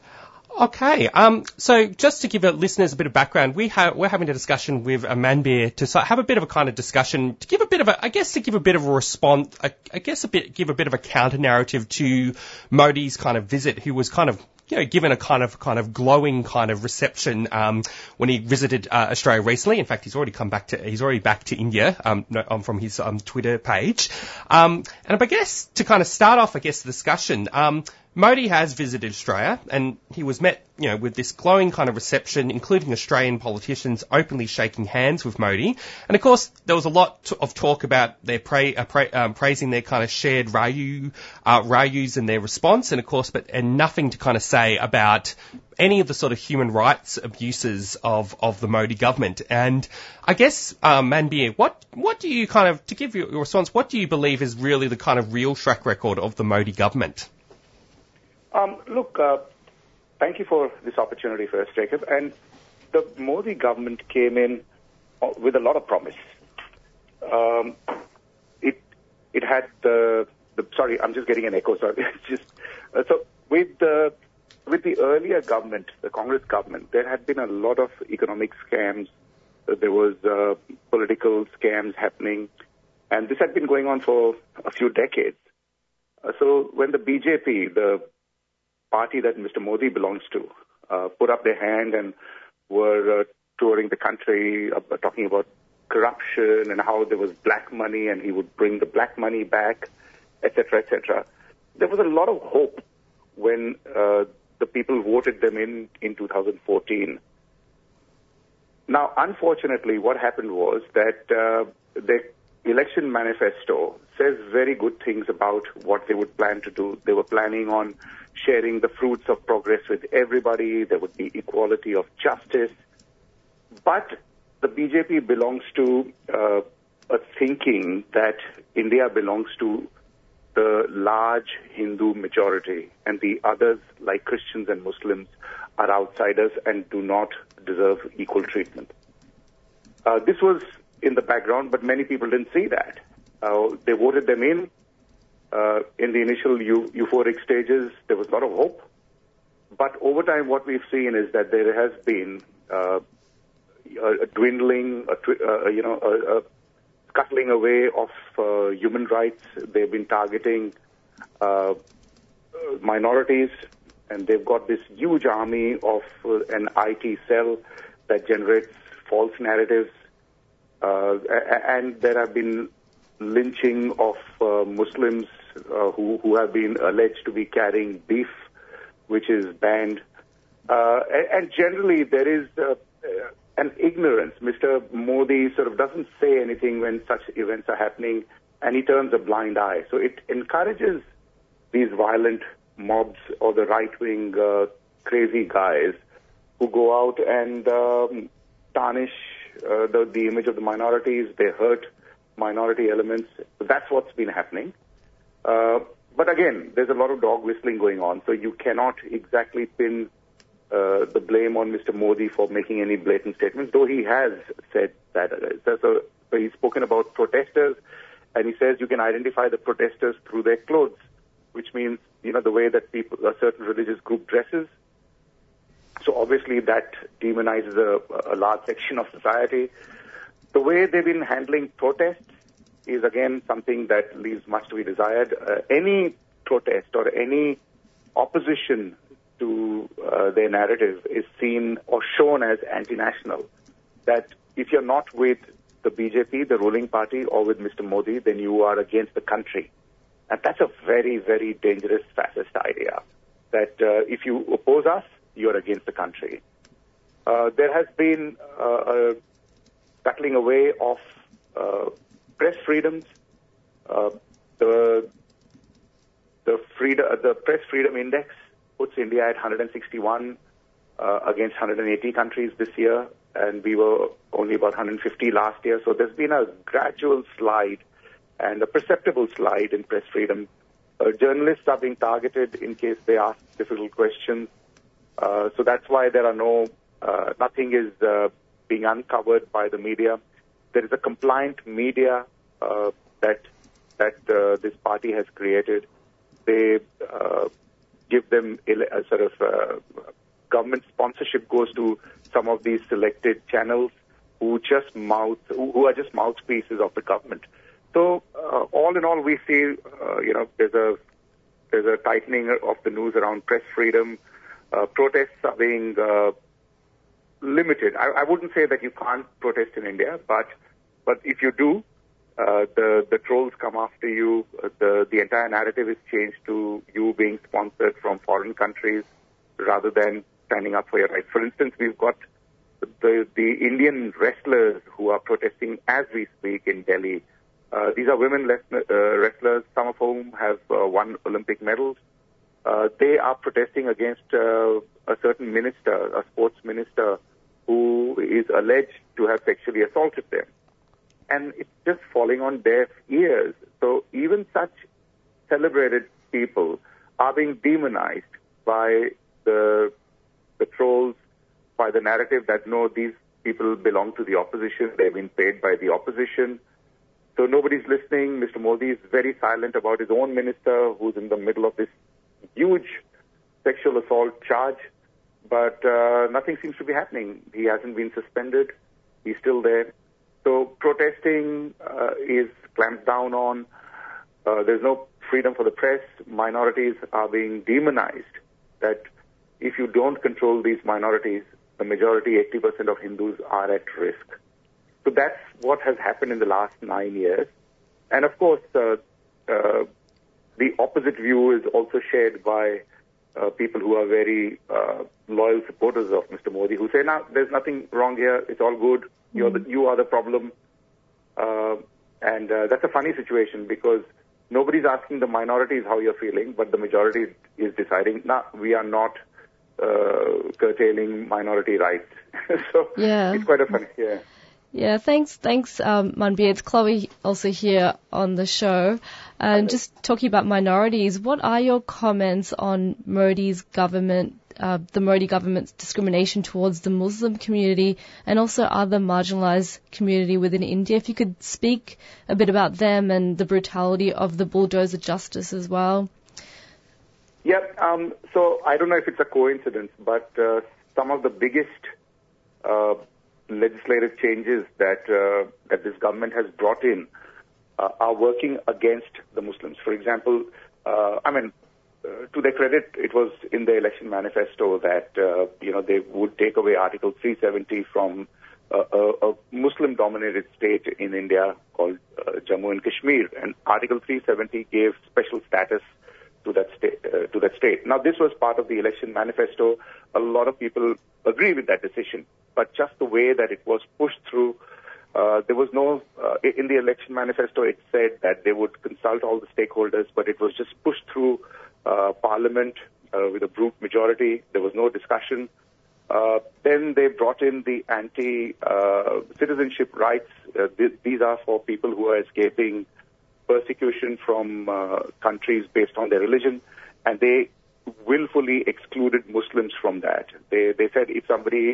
Okay, um, so just to give our listeners a bit of background, we ha- we're having a discussion with a Manbir to so- have a bit of a kind of discussion to give a bit of a, I guess to give a bit of a response, I, I guess a bit, give a bit of a counter narrative to Modi's kind of visit, who was kind of you know, given a kind of kind of glowing kind of reception um, when he visited uh, Australia recently. In fact, he's already come back to he's already back to India um, no, um, from his um, Twitter page. Um, and I guess to kind of start off, I guess the discussion. Um, Modi has visited Australia and he was met, you know, with this glowing kind of reception, including Australian politicians openly shaking hands with Modi. And of course, there was a lot of talk about their pra- uh, pra- um, praising their kind of shared Rayu, uh, Rayus and their response. And of course, but, and nothing to kind of say about any of the sort of human rights abuses of, of the Modi government. And I guess, um, Manbir, what, what do you kind of, to give your, your response, what do you believe is really the kind of real track record of the Modi government? Um, look, uh, thank you for this opportunity first, Jacob. And the Modi government came in uh, with a lot of promise. Um, it it had the, the sorry, I'm just getting an echo. Sorry, just uh, so with the with the earlier government, the Congress government, there had been a lot of economic scams. There was uh, political scams happening, and this had been going on for a few decades. Uh, so when the BJP, the party that Mr. Modi belongs to, uh, put up their hand and were uh, touring the country, uh, talking about corruption and how there was black money and he would bring the black money back, etc., etc. There was a lot of hope when uh, the people voted them in in 2014. Now, unfortunately, what happened was that uh, the election manifesto says very good things about what they would plan to do. They were planning on sharing the fruits of progress with everybody. There would be equality of justice. But the BJP belongs to uh, a thinking that India belongs to the large Hindu majority, and the others, like Christians and Muslims, are outsiders and do not deserve equal treatment. Uh, this was in the background, but many people didn't see that. Uh, they voted them in. Uh, in the initial eu- euphoric stages, there was a lot of hope. But over time, what we've seen is that there has been uh, a, dwindling, a twi- uh, you know, a, a, scuttling away of uh, human rights. They've been targeting uh, minorities, and they've got this huge army of an IT cell that generates false narratives. And there have been lynching of uh, Muslims uh, who, who have been alleged to be carrying beef, which is banned. Uh, and, generally, there is an ignorance. Mr. Modi sort of doesn't say anything when such events are happening, and he turns a blind eye. So it encourages these violent mobs or the right-wing uh, crazy guys who go out and um, tarnish uh, the, the image of the minorities. They hurt minority elements. That's what's been happening. Uh, but again, there's a lot of dog whistling going on, so you cannot exactly pin uh, the blame on Mr. Modi for making any blatant statements, though he has said that. So, he's spoken about protesters, and he says you can identify the protesters through their clothes, which means, you know, the way that people, a certain religious group dresses. So obviously that demonizes a, a large section of society. The way they've been handling protests is again something that leaves much to be desired. Uh, any protest or any opposition to uh, their narrative is seen or shown as anti-national. That if you're not with the BJP, the ruling party, or with Mr. Modi, then you are against the country. And that's a very, very dangerous fascist idea that uh, if you oppose us, you're against the country. Uh, there has been uh, a cutting away of uh, press freedoms. Uh, the the freedom, the press freedom index puts India at 161 uh, against 180 countries this year, and we were only about 150 last year. So there's been a gradual slide and a perceptible slide in press freedom. Uh, journalists are being targeted in case they ask difficult questions. Uh, so that's why there are no, uh, nothing is uh, being uncovered by the media. There is a compliant media that that this party has created. They give them a sort of government sponsorship goes to some of these selected channels who just mouth who are just mouthpieces of the government. So uh, all in all, we see uh, you know there's a there's a tightening of the news around press freedom. Uh, protests are being uh, limited. I, I wouldn't say that you can't protest in India, but but if you do, uh, the the trolls come after you. Uh, the the entire narrative is changed to you being sponsored from foreign countries rather than standing up for your rights. For instance, we've got the the Indian wrestlers who are protesting as we speak in Delhi. Uh, these are women wrestlers, some of whom have won Olympic medals. Uh, they are protesting against uh, a certain minister, a sports minister, who is alleged to have sexually assaulted them. And it's just falling on deaf ears. So even such celebrated people are being demonized by the, the trolls, by the narrative that no, these people belong to the opposition, they've been paid by the opposition. So nobody's listening. Mr. Modi is very silent about his own minister who's in the middle of this huge sexual assault charge, but uh, nothing seems to be happening. He hasn't been suspended. He's still there. So protesting uh, is clamped down on. Uh, there's no freedom for the press. Minorities are being demonized. That if you don't control these minorities, the majority, 80% of Hindus, are at risk. So that's what has happened in the last nine years. And of course, uh, uh, the opposite view is also shared by uh, people who are very uh, loyal supporters of Mr. Modi, who say, "Now, there's nothing wrong here. It's all good. You're the, you are the problem." Uh, and uh, that's a funny situation because nobody's asking the minorities how you're feeling, but the majority is deciding, "Nah, we are not uh, curtailing minority rights." so yeah. it's quite a funny, yeah. Yeah, thanks, thanks, um, Manbir. It's Chloe also here on the show. And just talking about minorities, what are your comments on Modi's government, uh, the Modi government's discrimination towards the Muslim community and also other marginalized community within India? If you could speak a bit about them and the brutality of the bulldozer justice as well. Yep. Um, so I don't know if it's a coincidence, but uh, some of the biggest uh, legislative changes that uh, that this government has brought in uh, are working against the Muslims. For example, uh, I mean, uh, to their credit, it was in the election manifesto that uh, you know they would take away Article 370 from uh, a, a Muslim-dominated state in India called Jammu and Kashmir, and Article 370 gave special status to that state. to that state. Now, this was part of the election manifesto. A lot of people agree with that decision but just the way that it was pushed through, uh, there was no, uh, in the election manifesto, it said that they would consult all the stakeholders, but it was just pushed through uh, Parliament uh, with a brute majority. There was no discussion. Uh, then they brought in the anti-citizenship uh, rights. Th- these are for people who are escaping persecution from countries based on their religion, and they willfully excluded Muslims from that. They they said if somebody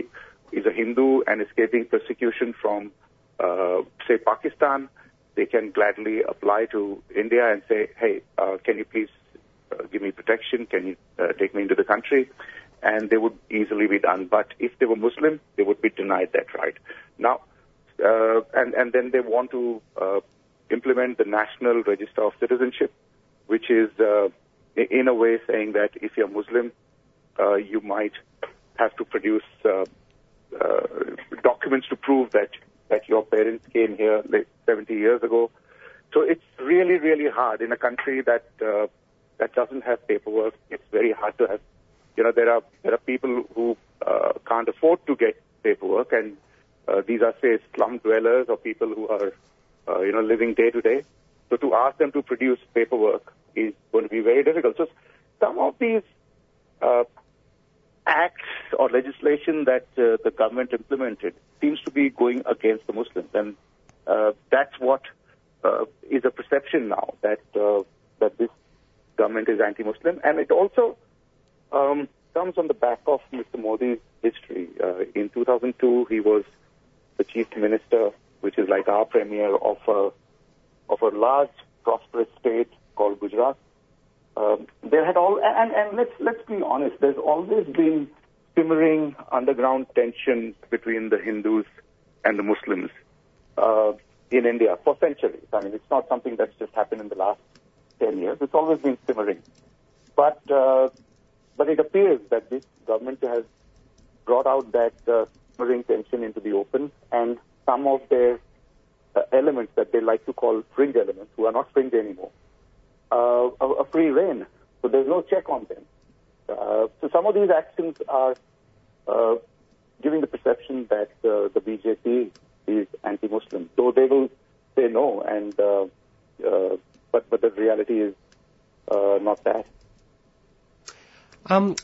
is a Hindu and escaping persecution from, uh, say, Pakistan, they can gladly apply to India and say, hey, uh, can you please uh, give me protection? Can you uh, take me into the country? And they would easily be done. But if they were Muslim, they would be denied that right. Now, uh, and, and then they want to uh, implement the National Register of Citizenship, which is in a way saying that if you're Muslim, you might have to produce uh, documents to prove that that your parents came here 70 years ago. So it's really, really hard in a country that uh, that doesn't have paperwork. It's very hard to have. You know, there are there are people who uh, can't afford to get paperwork, and uh, these are say slum dwellers or people who are uh, you know living day to day. So to ask them to produce paperwork is going to be very difficult. So some of these uh, acts or legislation that uh, the government implemented seems to be going against the Muslims, and uh, that's what uh, is a perception now that uh, that this government is anti-Muslim, and it also um, comes on the back of Mr. Modi's history. Uh, in 2002, he was the chief minister, which is like our premier of a of a large, prosperous state called Gujarat. Um, there had all, and, and let's let's be honest. There's always been simmering underground tension between the Hindus and the Muslims uh, in India for centuries. I mean, it's not something that's just happened in the last ten years. It's always been simmering, but uh, but it appears that this government has brought out that uh, simmering tension into the open, and some of their uh, elements that they like to call fringe elements, who are not fringe anymore, uh, a, a free reign. So there's no check on them. Uh, so some of these actions are uh, giving the perception that uh, the BJP is anti-Muslim. So they will say no, and uh, uh, but but the reality is uh, not that. Um,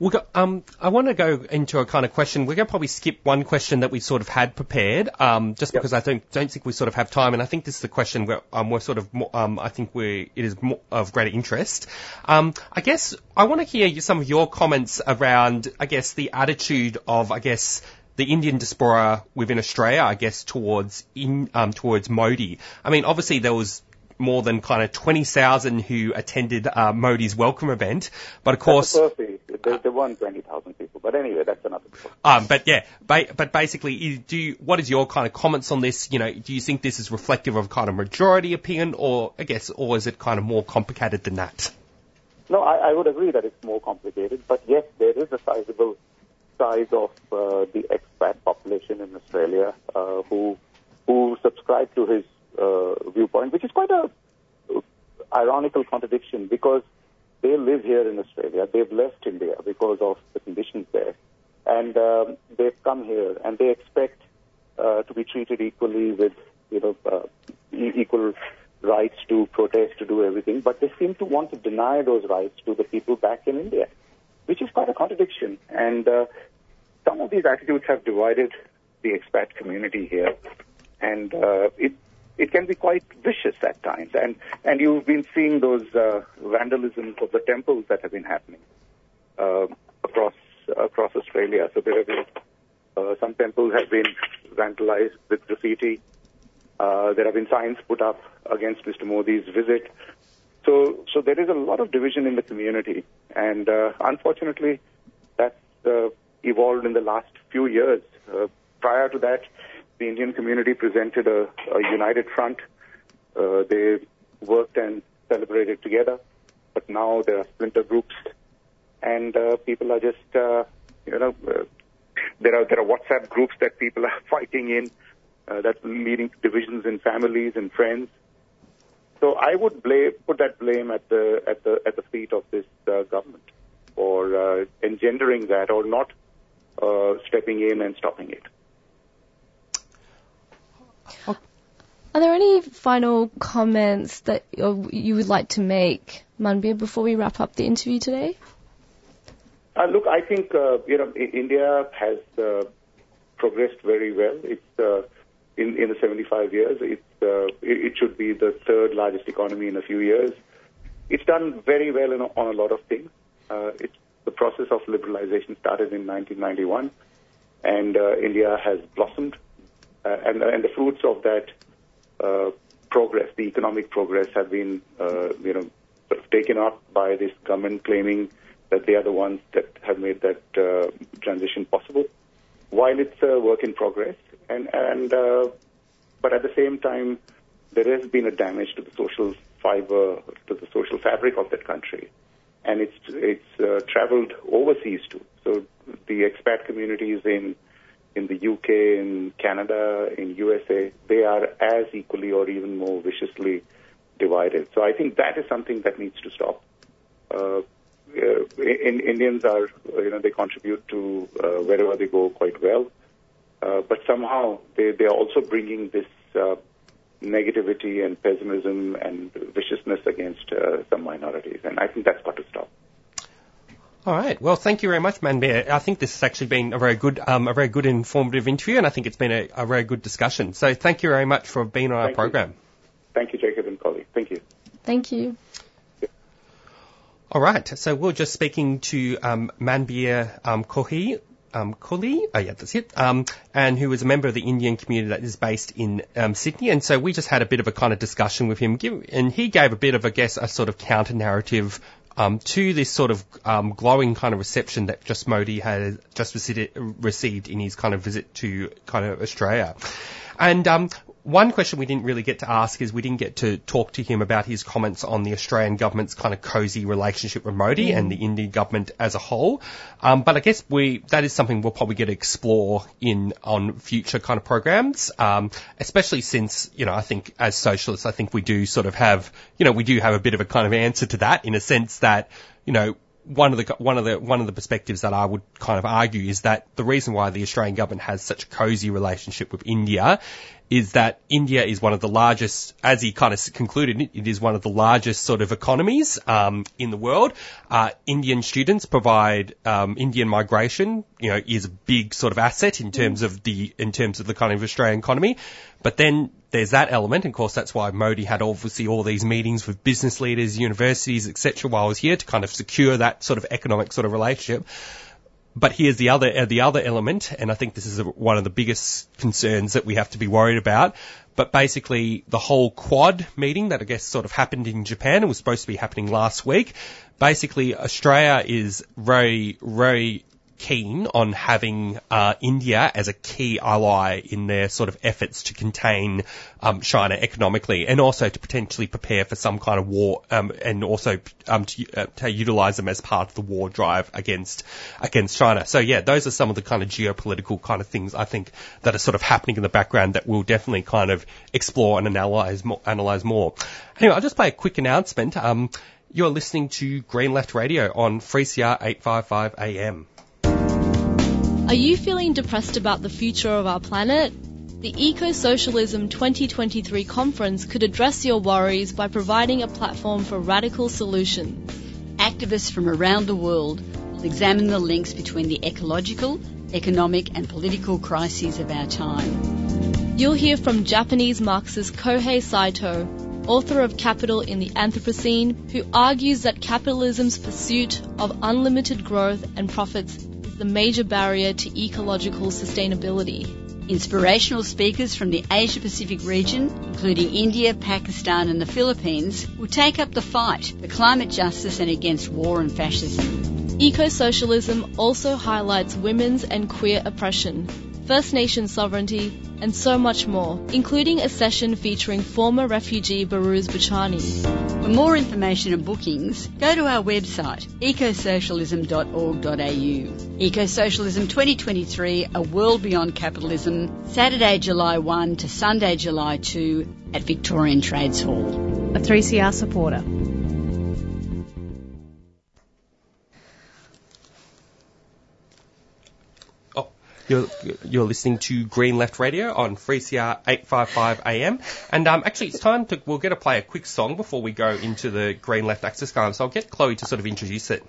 we got, um, I want to go into a kind of question. We're going to probably skip one question that we sort of had prepared, um, just Yep. because I don't don't think we sort of have time, and I think this is the question where um, we're sort of more, um, I think we it is more of greater interest. Um, I guess I want to hear some of your comments around, I guess, the attitude of, I guess. The Indian diaspora within Australia, I guess, towards in um, towards Modi. I mean, obviously there was more than kind of 20,000 who attended uh, Modi's welcome event, but of course. There, weren't 20,000 people, but anyway, that's another um, but yeah, ba- but basically, do you, what is your kind of comments on this? You know, do you think this is reflective of kind of majority opinion, or I guess, or is it kind of more complicated than that? No, I, I would agree that it's more complicated, but yes, there is a sizable size of uh, the expat population in Australia uh, who who subscribe to his viewpoint, which is quite a uh, ironical contradiction because they live here in Australia. They've left India because of the conditions there, and um, they've come here and they expect uh, to be treated equally with you know uh, equal rights to protest, to do everything, but they seem to want to deny those rights to the people back in India, which is quite a contradiction. And uh, some of these attitudes have divided the expat community here, and uh, it it can be quite vicious at times. And and you've been seeing those uh, vandalisms of the temples that have been happening uh, across across Australia. So there have been uh, some temples have been vandalized with graffiti. Uh, there have been signs put up against Mr. Modi's visit. So, so there is a lot of division in the community, and uh, unfortunately, that's uh, evolved in the last few years. Uh, prior to that, the Indian community presented a, a united front. Uh, they worked and celebrated together, but now there are splinter groups, and uh, people are just, uh, you know, uh, there are there are WhatsApp groups that people are fighting in, uh, that's leading divisions in families and friends. So I would blame, put that blame at the at the at the feet of this uh, government for uh, engendering that or not uh, stepping in and stopping it. Are there any final comments that you would like to make, Manbir, before we wrap up the interview today? Uh, look, I think uh, you know India has uh, progressed very well. It's uh, in in the 75 years. Uh, it, it should be the third largest economy in a few years. It's done very well in, on a lot of things. Uh, it's the process of liberalization started in 1991, and India has blossomed, and and the fruits of that uh, progress, the economic progress, have been uh, you know sort of taken up by this government claiming that they are the ones that have made that uh, transition possible. While it's a work in progress, and and uh, but at the same time, there has been a damage to the social fiber, to the social fabric of that country, and it's it's uh, traveled overseas too. So the expat communities in in the UK, in Canada, in USA, they are as equally or even more viciously divided. So I think that is something that needs to stop. Uh, uh, in, Indians are, you know, they contribute to uh, wherever they go quite well, uh, but somehow they they are also bringing this uh, negativity and pessimism and viciousness against uh, some minorities, and I think that's got to stop. All right. Well, thank you very much, Manbir. I think this has actually been a very good, um, a very good informative interview, and I think it's been a, a, very good discussion. So, thank you very much for being on thank our program. Thank you, Jacob and Collie. Thank you. Thank you. All right. So we're just speaking to um, Manbir um, Kohi, um, Kohli, oh yeah, that's it, um, and who is a member of the Indian community that is based in um, Sydney. And so we just had a bit of a kind of discussion with him, give, and he gave a bit of, I guess, a sort of counter narrative um, to this sort of um, glowing kind of reception that just Modi has just received in his kind of visit to kind of Australia. And um, one question we didn't really get to ask is we didn't get to talk to him about his comments on the Australian government's kind of cosy relationship with Modi mm. and the Indian government as a whole. Um, but I guess we that is something we'll probably get to explore in on future kind of programs, um, especially since you know I think as socialists I think we do sort of have you know we do have a bit of a kind of answer to that in a sense that you know one of the one of the one of the perspectives that I would kind of argue is that the reason why the Australian government has such a cosy relationship with India is that India is one of the largest, as he kind of concluded, it is one of the largest sort of economies um, in the world. Uh, Indian students provide um, Indian migration, you know, is a big sort of asset in terms of the in terms of the kind of Australian economy. But then there's that element, and of course that's why Modi had obviously all these meetings with business leaders, universities, etc. while I was here to kind of secure that sort of economic sort of relationship. But here's the other uh, the other element, and I think this is a, one of the biggest concerns that we have to be worried about. But basically, the whole Quad meeting that I guess sort of happened in Japan and was supposed to be happening last week. Basically, Australia is very, very keen on having uh, India as a key ally in their sort of efforts to contain um, China economically, and also to potentially prepare for some kind of war, um, and also um, to, uh, to utilize them as part of the war drive against against China. So yeah, those are some of the kind of geopolitical kind of things I think that are sort of happening in the background that we'll definitely kind of explore and analyze more. Analyze more. Anyway, I'll just play a quick announcement. Um, you're listening to Green Left Radio on 3CR 855 AM. Are you feeling depressed about the future of our planet? The Eco Socialism 2023 conference could address your worries by providing a platform for radical solutions. Activists from around the world will examine the links between the ecological, economic, and political crises of our time. You'll hear from Japanese Marxist Kohei Saito, author of Capital in the Anthropocene, who argues that capitalism's pursuit of unlimited growth and profits the major barrier to ecological sustainability. Inspirational speakers from the Asia Pacific region, including India, Pakistan, and the Philippines, will take up the fight for climate justice and against war and fascism. Eco socialism also highlights women's and queer oppression, First Nation sovereignty, and so much more, including a session featuring former refugee Behrouz Boochani. For more information and bookings, go to our website ecosocialism.org.au. Ecosocialism 2023, A World Beyond Capitalism, Saturday, July 1 to Sunday, July 2 at Victorian Trades Hall. A 3CR supporter. You're, you're listening to Green Left Radio on 3CR 855 AM. And um, actually, it's time to, we're going to play a quick song before we go into the Green Left Access Guide. So I'll get Chloe to sort of introduce it.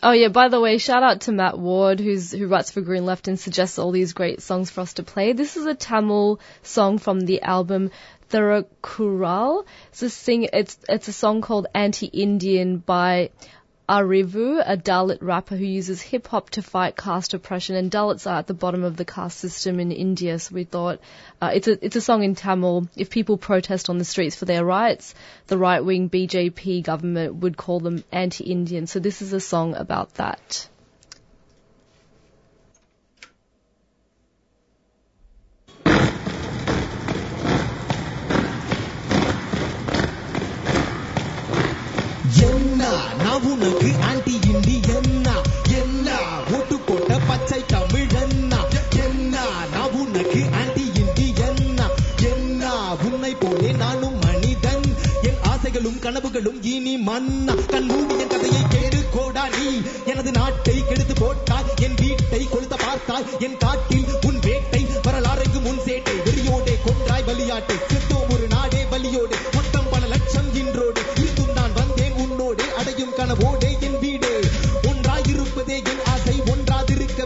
Oh yeah, by the way, shout out to Matt Ward who's who writes for Green Left and suggests all these great songs for us to play. This is a Tamil song from the album Therukural. It's a sing it's it's a song called Anti Indian by Arivu, a Dalit rapper who uses hip hop to fight caste oppression, and Dalits are at the bottom of the caste system in India. So we thought uh, it's a it's a song in Tamil. If people protest on the streets for their rights, the right wing BJP government would call them anti-Indian. So this is a song about that. உனக்கு anti இண்டியன்னா என்ன? ஓட்டு போட்ட பச்சை தமிழ் என்ன? நான் உனக்கு anti இண்டியன்னா என்ன? உன்னை போலே நானும் மனிதன். என் ஆசைகளும் கனவுகளும் இனி மன்னா. கண் மூடிய கதையை கேடு கோடா நீ. எனது நாட்டை கெடுத்து போட்டாய். என் வீட்டை கொளுத்த பார்த்தாய். என் காட்டில் உன் வேட்டை வரலாறுக்கு முன் சேட்டை. வெறியோடே கொன்றாய் பலியாட்டை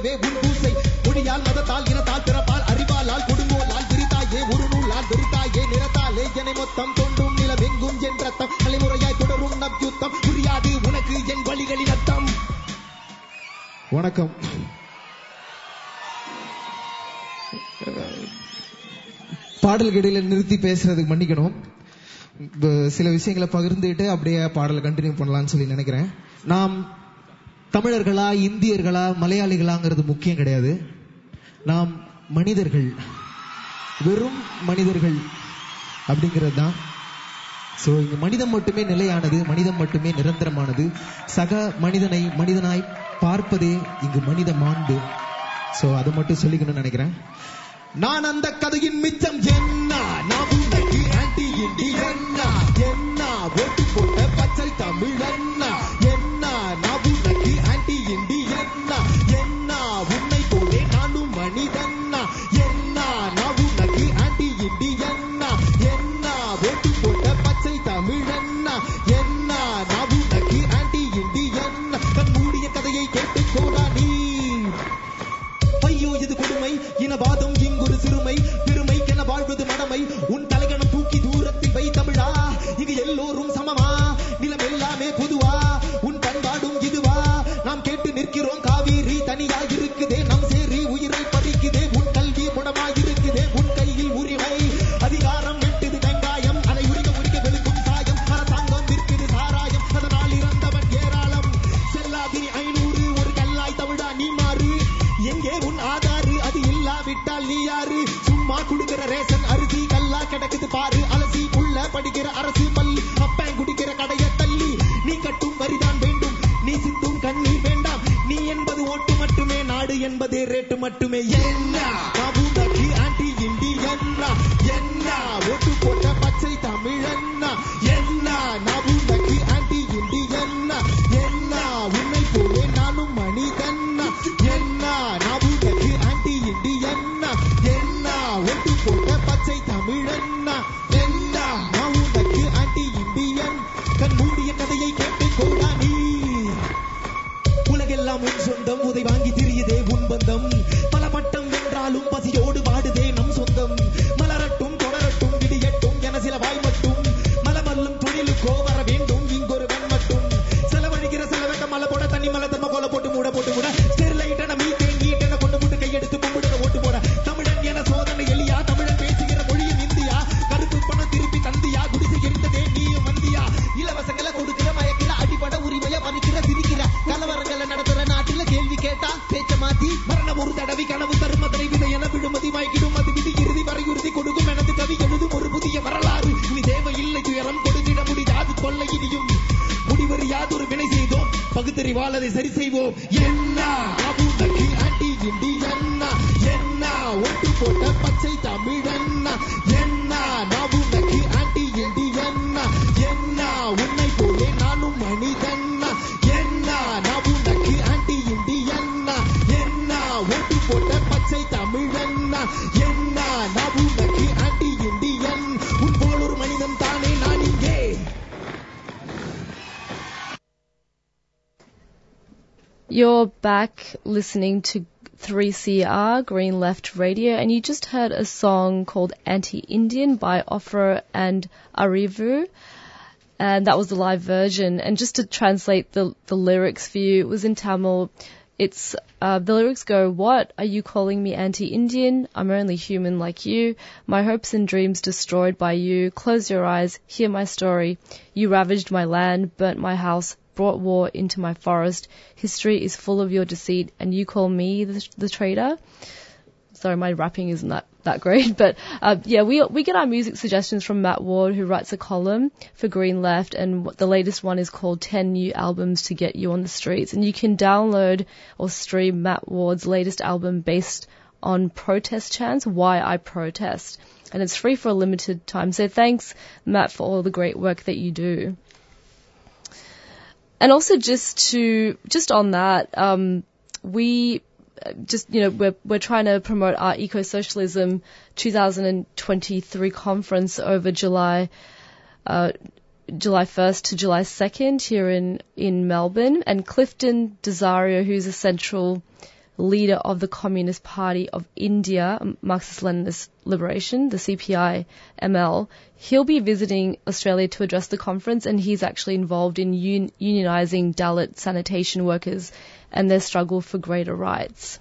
ஒன்றாதிருக்கவே உன் பூசை மொழியால் மதத்தால் இனத்தால் பிறப்பால் அறிவாலால் கொடுங்கோலால் விரித்தாயே ஒரு நூலால் வெறித்தாயே நிறத்தாலே என மொத்தம் தொண்டும் நிலவெங்கும் என் ரத்தம் தலைமுறையாய் தொடரும் நப்யுத்தம் புரியாது உனக்கு என் வழிகளின் அர்த்தம். வணக்கம். பாடலுக்கு இடையில நிறுத்தி பேசுறதுக்கு மன்னிக்கணும். சில விஷயங்களை பகிர்ந்துட்டு அப்படியே பாடலை கண்டினியூ பண்ணலாம்னு சொல்லி நினைக்கிறேன். நாம் தமிழர்களா இந்தியர்களா மலையாளிகளாங்கிறது முக்கியம் கிடையாது. நாம் மனிதர்கள். வெறும் மனிதர்கள் அப்படிங்கிறது தான். சோ இங்க மனிதம் மட்டுமே நிலையானது மனிதம் மட்டுமே நிரந்தரமானது. சக மனிதனை மனிதனாய் பார்ப்பதே இங்கு மனித மாண்பு. சோ அதை மட்டும் சொல்லிக்கணும்னு நினைக்கிறேன். நான் அந்த கதையின் மிச்சம் என்ன? நான் ஆன்டி இண்டி என்ன? என்ன? ஓட்டு போட்ட பச்சை தமிழ் என்ன? بھائی ان நானும் மனிதன்னா என்ன நாபுதகி அடி இண்டி என்ன என்ன ஒட்டு போட்ட பச்சை தமிழ் என்ன என்ன நாபுதகி அடி இண்டியன் உன் போல் ஒரு மனிதன் தானே நான் இங்கே You're back listening to 3CR, Green Left Radio, and you just heard a song called Anti-Indian by Ofra and Arivu. And that was the live version. And just to translate the, the lyrics for you, it was in Tamil. It's, uh, the lyrics go, what? Are you calling me anti-Indian? I'm only human like you. My hopes and dreams destroyed by you. Close your eyes, hear my story. You ravaged my land, burnt my house, brought war into my forest. History is full of your deceit, and you call me the, the traitor. Sorry, my rapping isn't that, that great, but uh, yeah, we we get our music suggestions from Mat Ward, who writes a column for Green Left, and the latest one is called 10 New Albums to Get You on the Streets, and you can download or stream Mat Ward's latest album based on protest chants, Why I Protest, and it's free for a limited time. So thanks, Matt, for all the great work that you do. And also just to, just on that, um, we just, you know, we're, we're trying to promote our eco-socialism 2023 conference over July, uh, July 1st to July 2nd here in, in Melbourne. And Clifton D'Rozario, who's a central leader of the Communist Party of India, Marxist-Leninist Liberation, the CPI ML, he'll be visiting Australia to address the conference and he's actually involved in un- unionizing Dalit sanitation workers and their struggle for greater rights.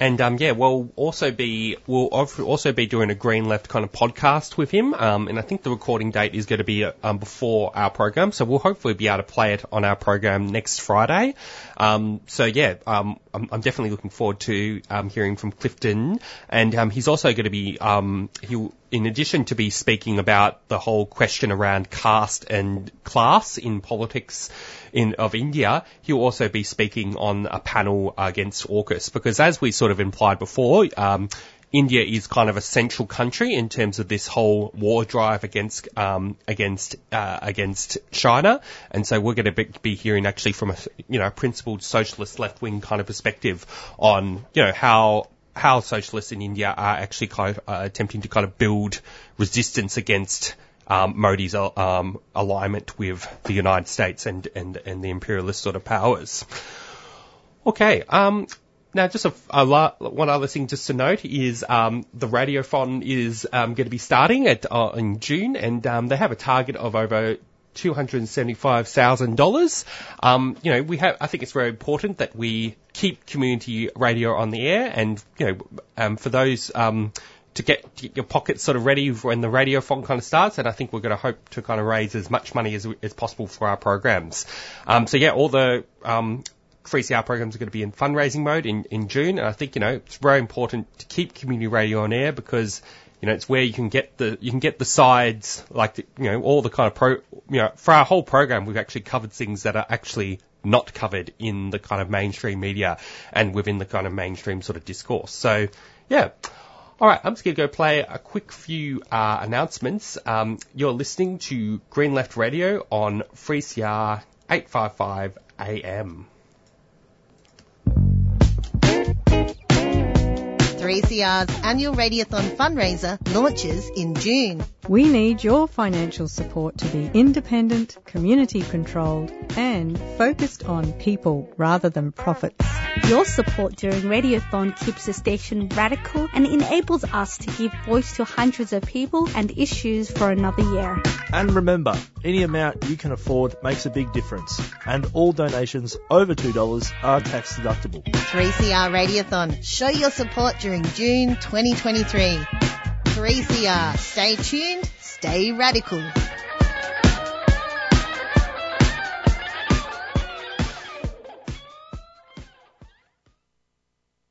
And um, yeah, we'll also be we'll also be doing a Green Left kind of podcast with him. Um, and I think the recording date is going to be um, before our program, so we'll hopefully be able to play it on our program next Friday. Um, so yeah, um, I'm, I'm, definitely looking forward to um, hearing from Clifton, and um, he's also going to be um, he in addition to be speaking about the whole question around caste and class in politics in of India, he'll also be speaking on a panel against AUKUS. Because as we sort of implied before, um, India is kind of a central country in terms of this whole war drive against um, against uh, against China, and so we're going to be, hearing actually from a you know principled socialist left wing kind of perspective on you know how how socialists in India are actually kind of uh, attempting to kind of build resistance against um, Modi's um, alignment with the United States and, and, and the imperialist sort of powers. Okay, um, now just a, a la- one other thing just to note is um, the Radiothon is um, going to be starting at uh, in June, and um, they have a target of over two hundred and seventy-five thousand um, dollars. You know, we have. I think it's very important that we keep community radio on the air, and you know, um, for those um, to get, get your pockets sort of ready when the radiothon kind of starts. And I think we're going to hope to kind of raise as much money as, as possible for our programs. Um, so yeah, all the, um, 3CR programs are going to be in fundraising mode in, in June. And I think, you know, it's very important to keep community radio on air because, you know, it's where you can get the, you can get the sides, like, the, you know, all the kind of pro, you know, for our whole program, we've actually covered things that are actually not covered in the kind of mainstream media and within the kind of mainstream sort of discourse. So, yeah. All right, I'm just going to go play a quick few uh, announcements. Um, you're listening to Green Left Radio on 3CR 855 AM. 3CR's annual Radiothon fundraiser launches in June. We need your financial support to be independent, community controlled, and focused on people rather than profits. Your support during Radiothon keeps the station radical and enables us to give voice to hundreds of people and issues for another year. And remember, any amount you can afford makes a big difference, and all donations over $2 are tax deductible. 3CR Radiothon. Show your support during June 2023. 3CR. Stay tuned, stay radical.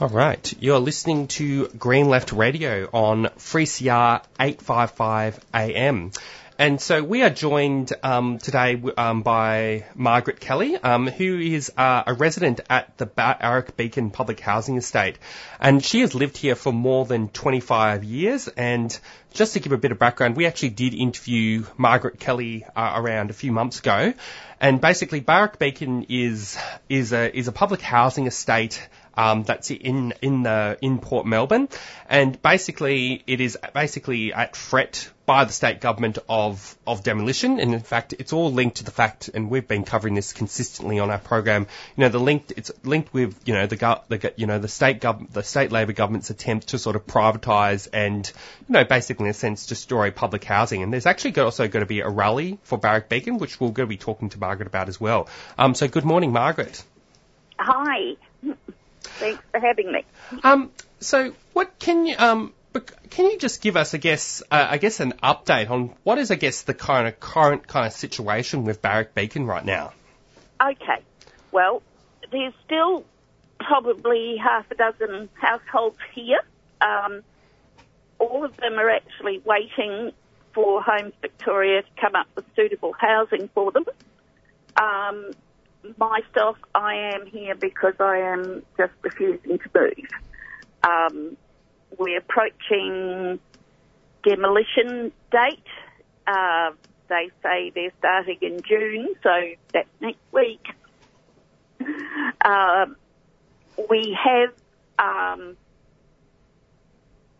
All right, you're listening to Green Left Radio on 3CR 855 AM. And so we are joined um, today um, by Margaret Kelly, um, who is uh, a resident at the Barak Beacon Public Housing Estate. And she has lived here for more than 25 years. And just to give a bit of background, we actually did interview Margaret Kelly uh, around a few months ago. And basically, Barak Beacon is is a is a public housing estate um, that's in in the in Port Melbourne, and basically it is basically at threat by the state government of, of demolition. And in fact, it's all linked to the fact, and we've been covering this consistently on our program, you know, the linked, it's linked with, you know, the, the you know, the state gov- the state Labor government's attempt to sort of privatise and, you know, basically in a sense destroy public housing. And there's actually also going to be a rally for Barak Beacon, which we're going to be talking to Margaret about as well. Um, so good morning, Margaret. Hi. Thanks for having me. Um, so what can you, um, can you just give us, I guess, uh, I guess, an update on what is, I guess, the kind of current kind of situation with Barak Beacon right now? Okay. Well, there's still probably half a dozen households here. Um, all of them are actually waiting for Homes Victoria to come up with suitable housing for them. Um, myself, I am here because I am just refusing to move. Um, we're approaching demolition date. Uh, they say they're starting in June, so that's next week. Um, we have um,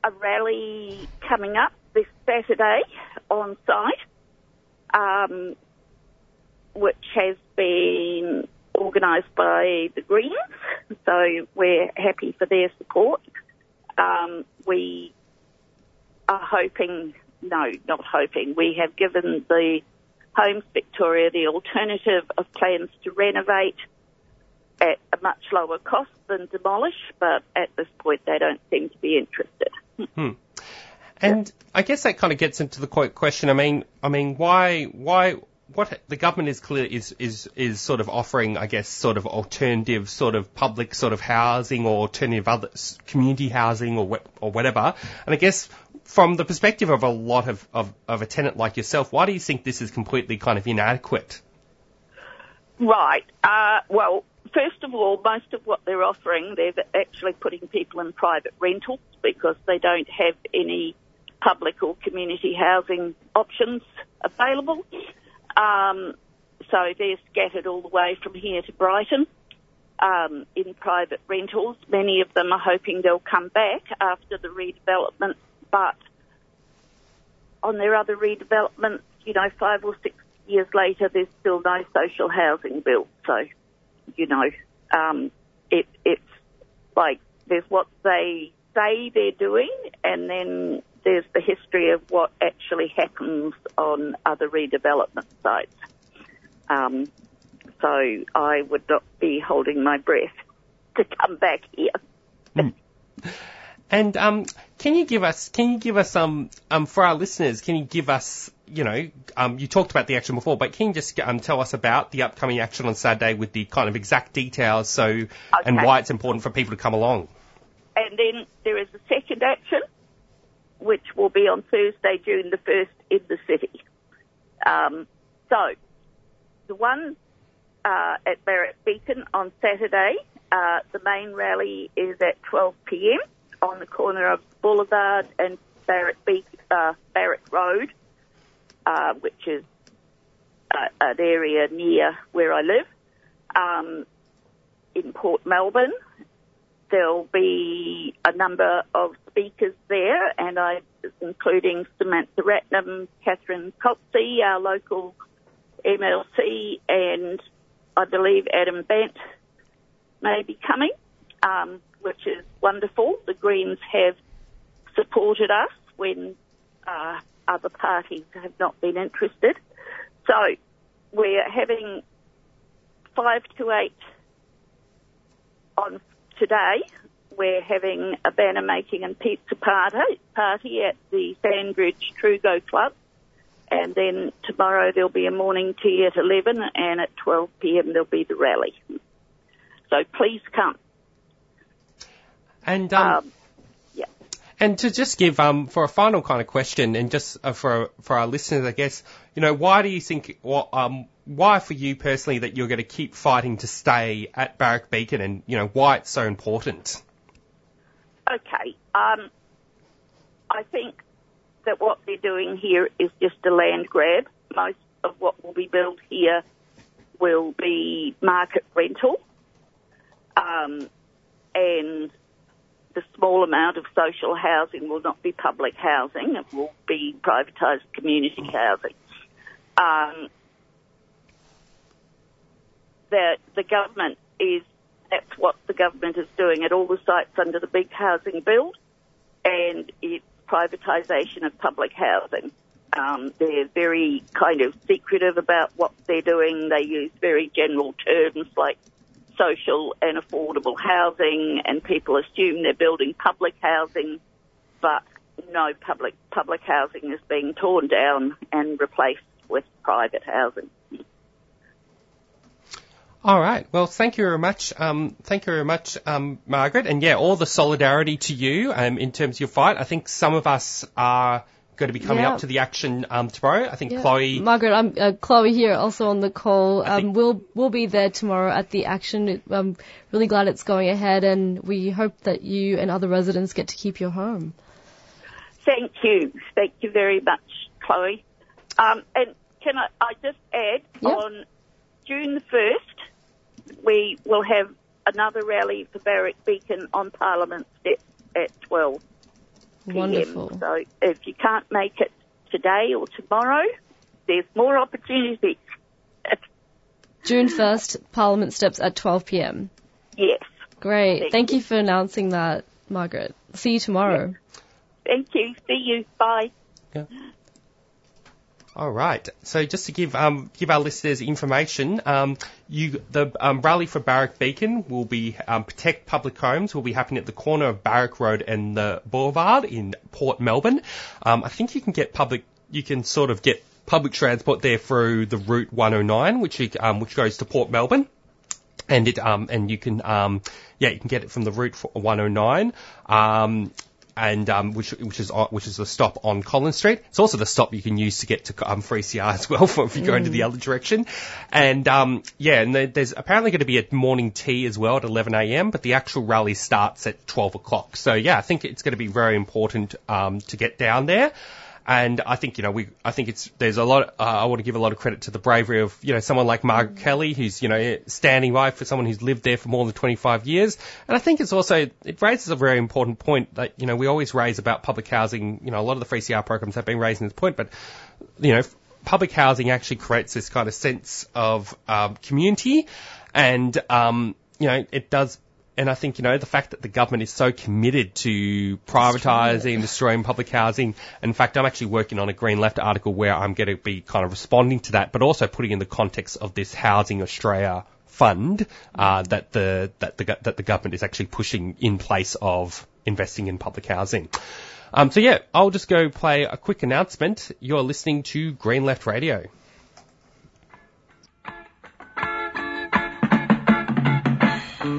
a rally coming up this Saturday on site, um, which has been organised by the Greens, so we're happy for their support. Um, we are hoping, no, not hoping, we have given the Homes Victoria the alternative of plans to renovate at a much lower cost than demolish, but at this point they don't seem to be interested. Hmm. And I guess that kind of gets into the question. I mean, I mean, why, why, what the government is clear is is is sort of offering, I guess, sort of alternative, sort of public sort of housing or alternative other community housing or or whatever. And I guess from the perspective of a lot of, of of a tenant like yourself, why do you think this is completely kind of inadequate? Right. Uh, well, first of all, most of what they're offering, they're actually putting people in private rentals because they don't have any public or community housing options available. Um, so they're scattered all the way from here to Brighton um, in private rentals. Many of them are hoping they'll come back after the redevelopment, but on their other redevelopments, you know, five or six years later, there's still no social housing built. So, you know, um, it, it's like there's what they say they're doing, and then there's the history of what actually happens on other redevelopment sites. Um, so I would not be holding my breath to come back here. And um, can you give us, can you give us um, um, for our listeners, can you give us, you know, um, you talked about the action before, but can you just um, tell us about the upcoming action on Saturday with the kind of exact details, so and why it's important for people to come along? And then there is a second action, which will be on Thursday, June the 1st in the city. Um, so, the one uh, at Barak Beacon on Saturday, uh, the main rally is at 12 p.m. on the corner of Boulevard and Barrett, Beak, uh, Barak Road, uh, which is uh, an area near where I live, um, in Port Melbourne. There'll be a number of speakers there, and I, including Samantha Ratnam, Katherine Copsey, our local MLC, and I believe Adam Bandt may be coming, um, which is wonderful. The Greens have supported us when uh, other parties have not been interested. So we're having five to eight on today. We're having a banner making and pizza party, party at the Sandridge Trugo Club. And then tomorrow there'll be a morning tea at 11 and at 12 p.m. there'll be the rally. So please come. And um, yeah. And to just give um for a final kind of question, and just uh, for for our listeners, I guess you know why do you think well, um why for you personally that you're going to keep fighting to stay at Barak Beacon, and you know why it's so important? Okay. Um, I think that what they're doing here is just a land grab. Most of what will be built here will be market rental. Um, and the small amount of social housing will not be public housing. It will be privatised community housing. Um, the, the government is, that's what the government is doing at all the sites under the big housing bill, and it's privatisation of public housing. Um, they're very kind of secretive about what they're doing. They use very general terms like social and affordable housing, and people assume they're building public housing, but no public public housing is being torn down and replaced with private housing. All right. Well, thank you very much. Um, thank you very much, um, Margaret. And yeah, all the solidarity to you um, in terms of your fight. I think some of us are going to be coming Yeah. up to the action um, tomorrow. I think Yeah. Chloe. Margaret, I'm uh, Chloe here, also on the call. Um, we'll we'll be there tomorrow at the action. I'm really glad it's going ahead, and we hope that you and other residents get to keep your home. Thank you. Thank you very much, Chloe. Um, and can I, I just add, on June the 1st, we will have another rally for Barak Beacon on Parliament steps at 12 p.m. Wonderful. So if you can't make it today or tomorrow, there's more opportunity. June 1st, Parliament steps at 12 p.m. Yes. Great. Thank Thank you for announcing that, Margaret. See you tomorrow. Thank you. See you. Bye. All right. So just to give um, give our listeners information, um, you the um, rally for Barak Beacon will be um, protect public homes will be happening at the corner of Barak Road and the Boulevard in Port Melbourne. Um, I think you can get public you can sort of get public transport there through the Route 109, which um, which goes to Port Melbourne and it um and you can um yeah you can get it from the route 109 um and um which which is on- which is the stop on Collins Street. It's also the stop you can use to get to um 3CR as well for if you go into the Mm. other direction. And um yeah, and there's apparently going to be a morning tea as well at 11 a.m. But the actual rally starts at 12 o'clock. So yeah, I think it's going to be very important um to get down there. And I think, you know, we, I think it's, there's a lot, uh, I want to give a lot of credit to the bravery of, you know, someone like Margaret Kelly, who's, you know, standing by for someone who's lived there for more than 25 years. And I think it's also, it raises a very important point that, you know, we always raise about public housing, you know, a lot of the 3CR programs have been raising this point, but, you know, public housing actually creates this kind of sense of, um, community. And, um, you know, it does and I think, you know, the fact that the government is so committed to privatising, destroying public housing. In fact, I'm actually working on a Green Left article where I'm going to be kind of responding to that, but also putting in the context of this Housing Australia fund uh, that the that the that the government is actually pushing in place of investing in public housing. Um, so yeah, I'll just go play a quick announcement. You're listening to Green Left Radio. Do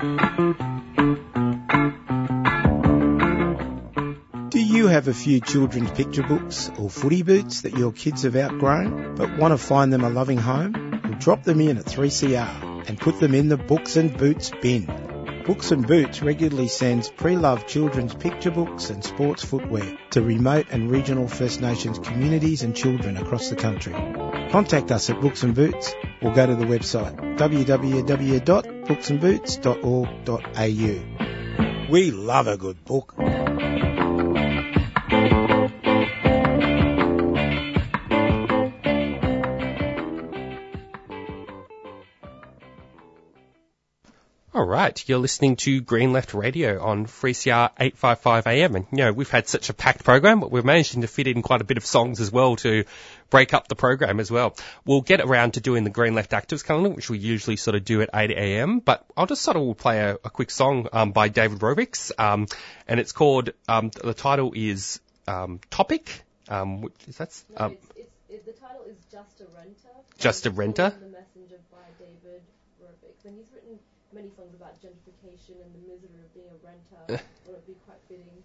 you have a few children's picture books or footy boots that your kids have outgrown but want to find them a loving home? Well, drop them in at 3CR and put them in the Books and Boots bin. Books and Boots regularly sends pre-loved children's picture books and sports footwear to remote and regional First Nations communities and children across the country. Contact us at Books and Boots or go to the website www.booksandboots.org.au. We love a good book. All right, you're listening to Green Left Radio on 3CR 855 AM, and you know we've had such a packed program, but we're managing to fit in quite a bit of songs as well to break up the program as well. We'll get around to doing the Green Left Actives calendar, which we usually sort of do at 8 AM, but I'll just sort of play a, a quick song um, by David Rovics, um, and it's called um, the title is um, Topic. Um, which is that's um, the title is Just a Renter. Just a Renter. The Messenger by David Rovics, and he's written many songs about gentrification and the misery of being a renter. Would it be quite fitting?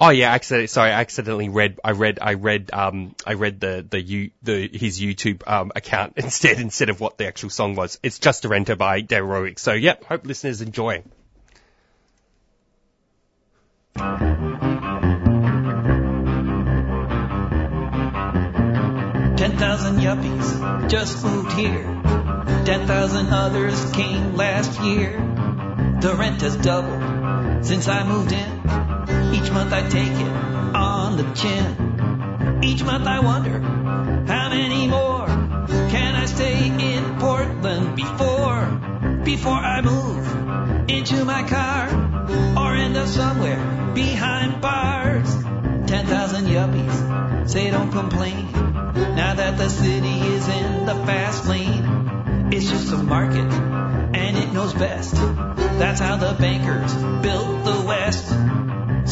Oh yeah, accidentally. Sorry, I accidentally read. I read. I read. Um, I read the the you the his YouTube um account instead instead of what the actual song was. It's just a renter by Daryl Rowick. So yep, hope listeners enjoy. Ten thousand yuppies just moved here. Ten thousand others came last year. The rent has doubled since I moved in. Each month I take it on the chin. Each month I wonder how many more can I stay in Portland before before I move into my car or end up somewhere behind bars. Ten thousand yuppies say don't complain now that the city is in the fast lane. It's just a market and it knows best. That's how the bankers built the West.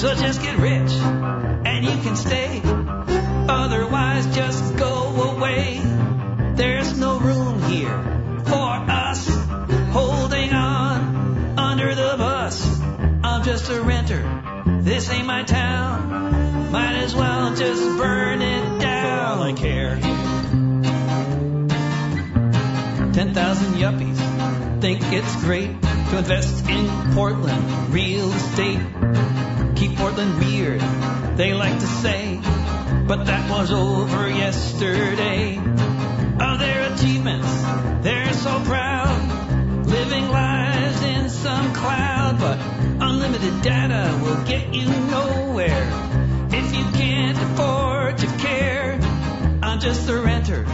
So just get rich and you can stay. Otherwise, just go away. There's no room here for us holding on under the bus. I'm just a renter. This ain't my town. Might as well just burn it down. I care. Yuppies think it's great to invest in Portland real estate. Keep Portland weird, they like to say, but that was over yesterday. Of their achievements, they're so proud, living lives in some cloud, but unlimited data will get you nowhere if you can't afford to care. I'm just a renter,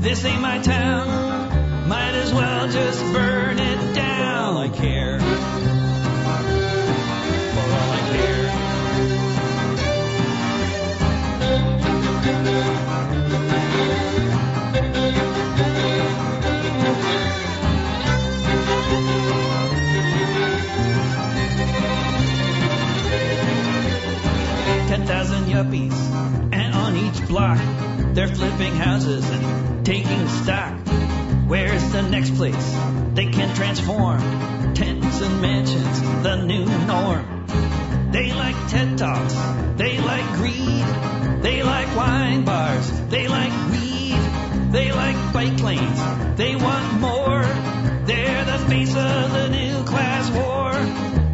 this ain't my town. Might as well just burn it down. I care. For all I care. Ten thousand yuppies, and on each block, they're flipping houses and taking stock. Where's the next place they can transform? Tents and mansions, the new norm. They like TED Talks, they like greed, they like wine bars, they like weed, they like bike lanes, they want more. They're the face of the new class war.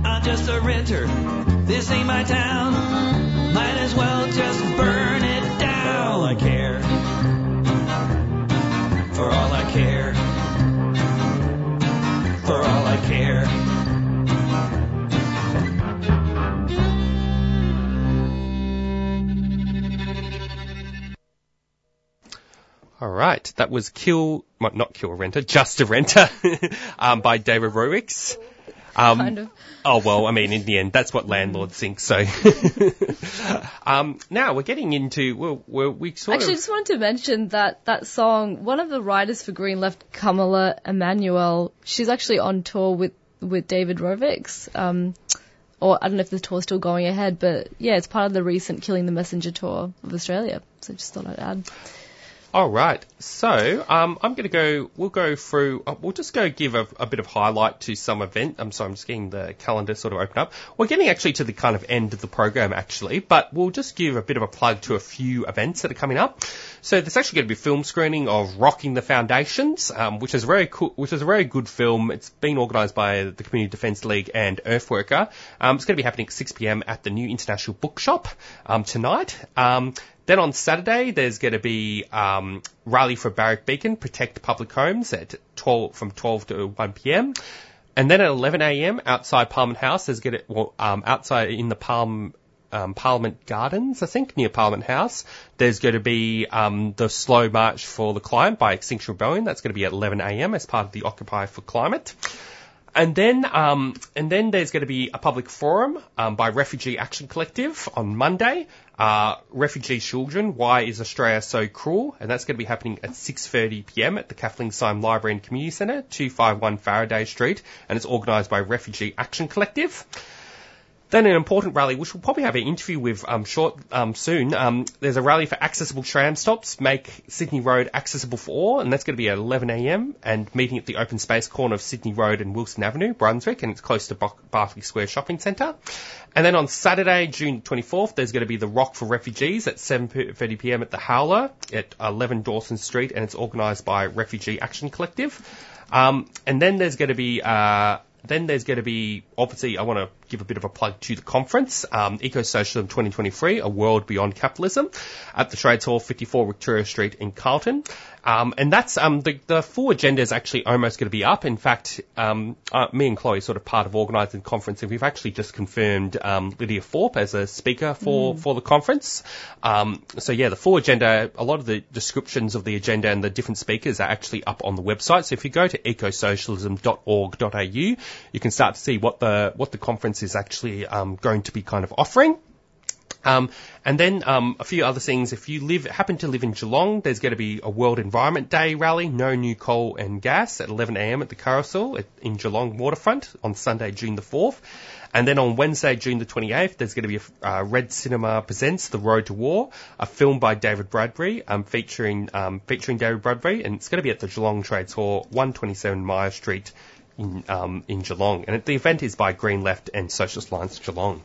I'm just a renter, this ain't my town. Might as well just burn All right, that was Kill, well, not Kill a Renter, Just a Renter, um, by David Rovics. Um, Kind of. Oh well, I mean, in the end, that's what landlords think. So, um, now we're getting into well, we're, we sort Actually, I of just wanted to mention that that song, one of the writers for Green Left, Kamala Emanuel, she's actually on tour with, with David Rovics. Um, or I don't know if the tour's still going ahead, but yeah, it's part of the recent Killing the Messenger tour of Australia. So just thought I'd add. All right. So um, I'm going to go. We'll go through. Uh, we'll just go give a, a bit of highlight to some event. I'm sorry. I'm just getting the calendar sort of open up. We're getting actually to the kind of end of the program actually, but we'll just give a bit of a plug to a few events that are coming up. So there's actually going to be film screening of Rocking the Foundations, um, which is very cool. Which is a very good film. It's been organised by the Community Defence League and Earthworker. Um, it's going to be happening at 6 p.m. at the New International Bookshop um, tonight. Um, then on Saturday, there's going to be um, rally for Barak Beacon, protect public homes at 12 from 12 to 1 p.m. And then at 11 a.m. outside Parliament House, there's going to well, um, outside in the Palm um, Parliament Gardens, I think, near Parliament House. There's going to be um, the slow march for the climate by Extinction Rebellion. That's going to be at 11 a.m. as part of the Occupy for Climate. And then, um, and then there's going to be a public forum um, by Refugee Action Collective on Monday. Uh, refugee children, why is Australia so cruel? And that's going to be happening at 6:30 p.m. at the Kathleen Syme Library and Community Centre, 251 Faraday Street, and it's organised by Refugee Action Collective. Then an important rally, which we'll probably have an interview with um, short um, soon. Um, there's a rally for accessible tram stops, make Sydney Road accessible for all, and that's going to be at 11 a.m. and meeting at the open space corner of Sydney Road and Wilson Avenue, Brunswick, and it's close to Barkly Square Shopping Centre. And then on Saturday, June 24th, there's going to be the Rock for Refugees at 7:30 p.m. at the Howler at 11 Dawson Street, and it's organised by Refugee Action Collective. Um, and then there's going to be uh, then there's going to be, obviously, I want to give a bit of a plug to the conference, um, Eco-Socialism 2023, A World Beyond Capitalism, at the Trades Hall, 54 Victoria Street in Carlton. Um, and that's um, the, the full agenda is actually almost going to be up. In fact, um, uh, me and Chloe are sort of part of organising the conference, and we've actually just confirmed um, Lydia Thorpe as a speaker for, Mm. for the conference. Um, so yeah, the full agenda, a lot of the descriptions of the agenda and the different speakers are actually up on the website. So if you go to ecosocialism.org.au, you can start to see what the what the conference is actually um, going to be kind of offering. Um, and then um, a few other things. If you live happen to live in Geelong, there's going to be a World Environment Day rally, no new coal and gas at 11am at the Carousel at, in Geelong Waterfront on Sunday, June the 4th. And then on Wednesday, June the 28th, there's going to be a uh, Red Cinema presents The Road to War, a film by David Bradbury, um, featuring um, featuring David Bradbury, and it's going to be at the Geelong Trades Hall, 127 Myer Street in um, in Geelong. And the event is by Green Left and Socialist Alliance Geelong.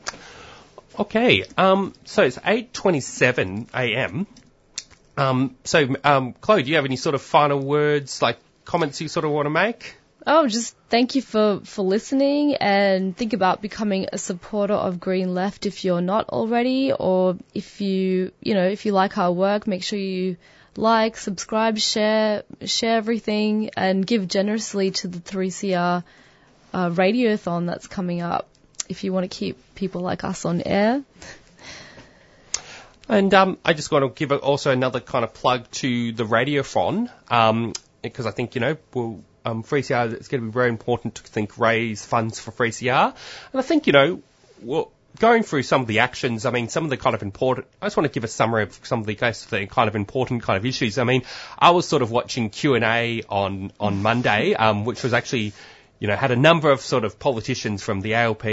Okay, um, so it's 8:27 a.m. Um, so, um, Chloe, do you have any sort of final words, like comments you sort of want to make? Oh, just thank you for, for listening and think about becoming a supporter of Green Left if you're not already or if you, you know, if you like our work, make sure you like, subscribe, share, share everything and give generously to the 3CR uh, radiothon that's coming up if you want to keep people like us on air. And um, I just want to give also another kind of plug to the Radiothon, um, because I think, you know, we'll, um, 3CR, it's going to be very important to think raise funds for 3CR. And I think, you know, well, going through some of the actions, I mean, some of the kind of important, I just want to give a summary of some of the kind of important kind of issues. I mean, I was sort of watching Q&A on, on Monday, um, which was actually, you know, had a number of sort of politicians from the ALP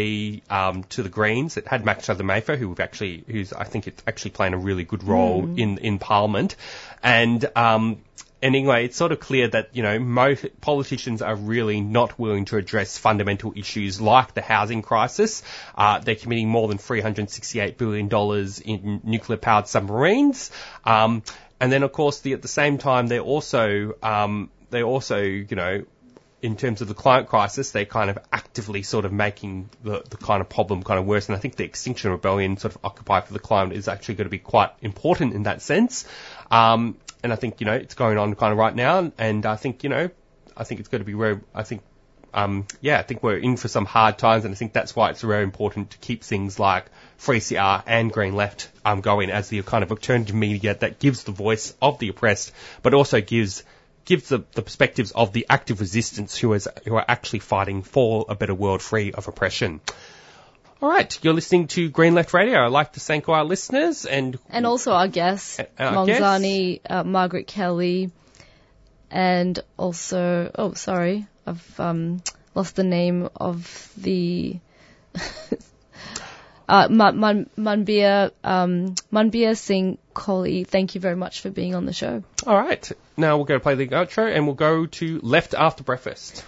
um, to the Greens. It had Max Mayfair, who actually, who's I think it's actually playing a really good role Mm. in in Parliament, and um, and anyway, it's sort of clear that you know most politicians are really not willing to address fundamental issues like the housing crisis. Uh, they're committing more than 368 billion dollars in nuclear-powered submarines. Um, and then, of course, the, at the same time, they're also um, they also you know in terms of the climate crisis, they're kind of actively sort of making the, the kind of problem kind of worse. And I think the Extinction Rebellion sort of Occupy for the Climate is actually going to be quite important in that sense. Um, and I think, you know, it's going on kind of right now. And I think, you know, I think it's going to be very, I think, um, yeah, I think we're in for some hard times. And I think that's why it's very important to keep things like 3CR and Green Left um, going as the kind of alternative media that gives the voice of the oppressed, but also gives gives the, the perspectives of the active resistance who is who are actually fighting for a better world free of oppression. All right, you're listening to Green Left Radio. I'd like to thank our listeners and And also our guests, our guests. Maung Zarni, uh, Margaret Kelly, and also, oh, sorry, I've um, lost the name of the. uh, Man- Man- Manbir, um, Manbir Singh Kohli, thank you very much for being on the show. All right, now we'll go to play the outro and we'll go to Left After Breakfast.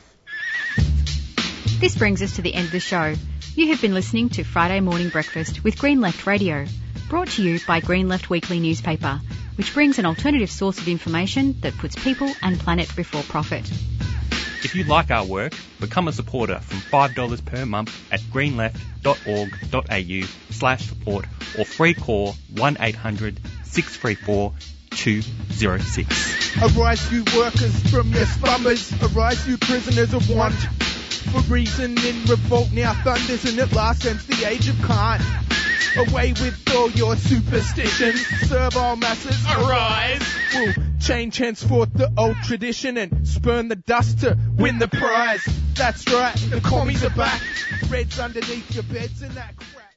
This brings us to the end of the show. You have been listening to Friday Morning Breakfast with Green Left Radio, brought to you by Green Left Weekly newspaper, which brings an alternative source of information that puts people and planet before profit. If you like our work, become a supporter from $5 per month at greenleft.org.au slash support or free call 1800 634 206. Arise, you workers from your slumbers. Arise, you prisoners of want. For reason in revolt now thunders, and at last ends the age of Khan. Away with all your superstitions. Serve all masses. Arise. We'll change henceforth the old tradition and spurn the dust to win the prize. That's right, the commies are back. Reds underneath your beds and that crap.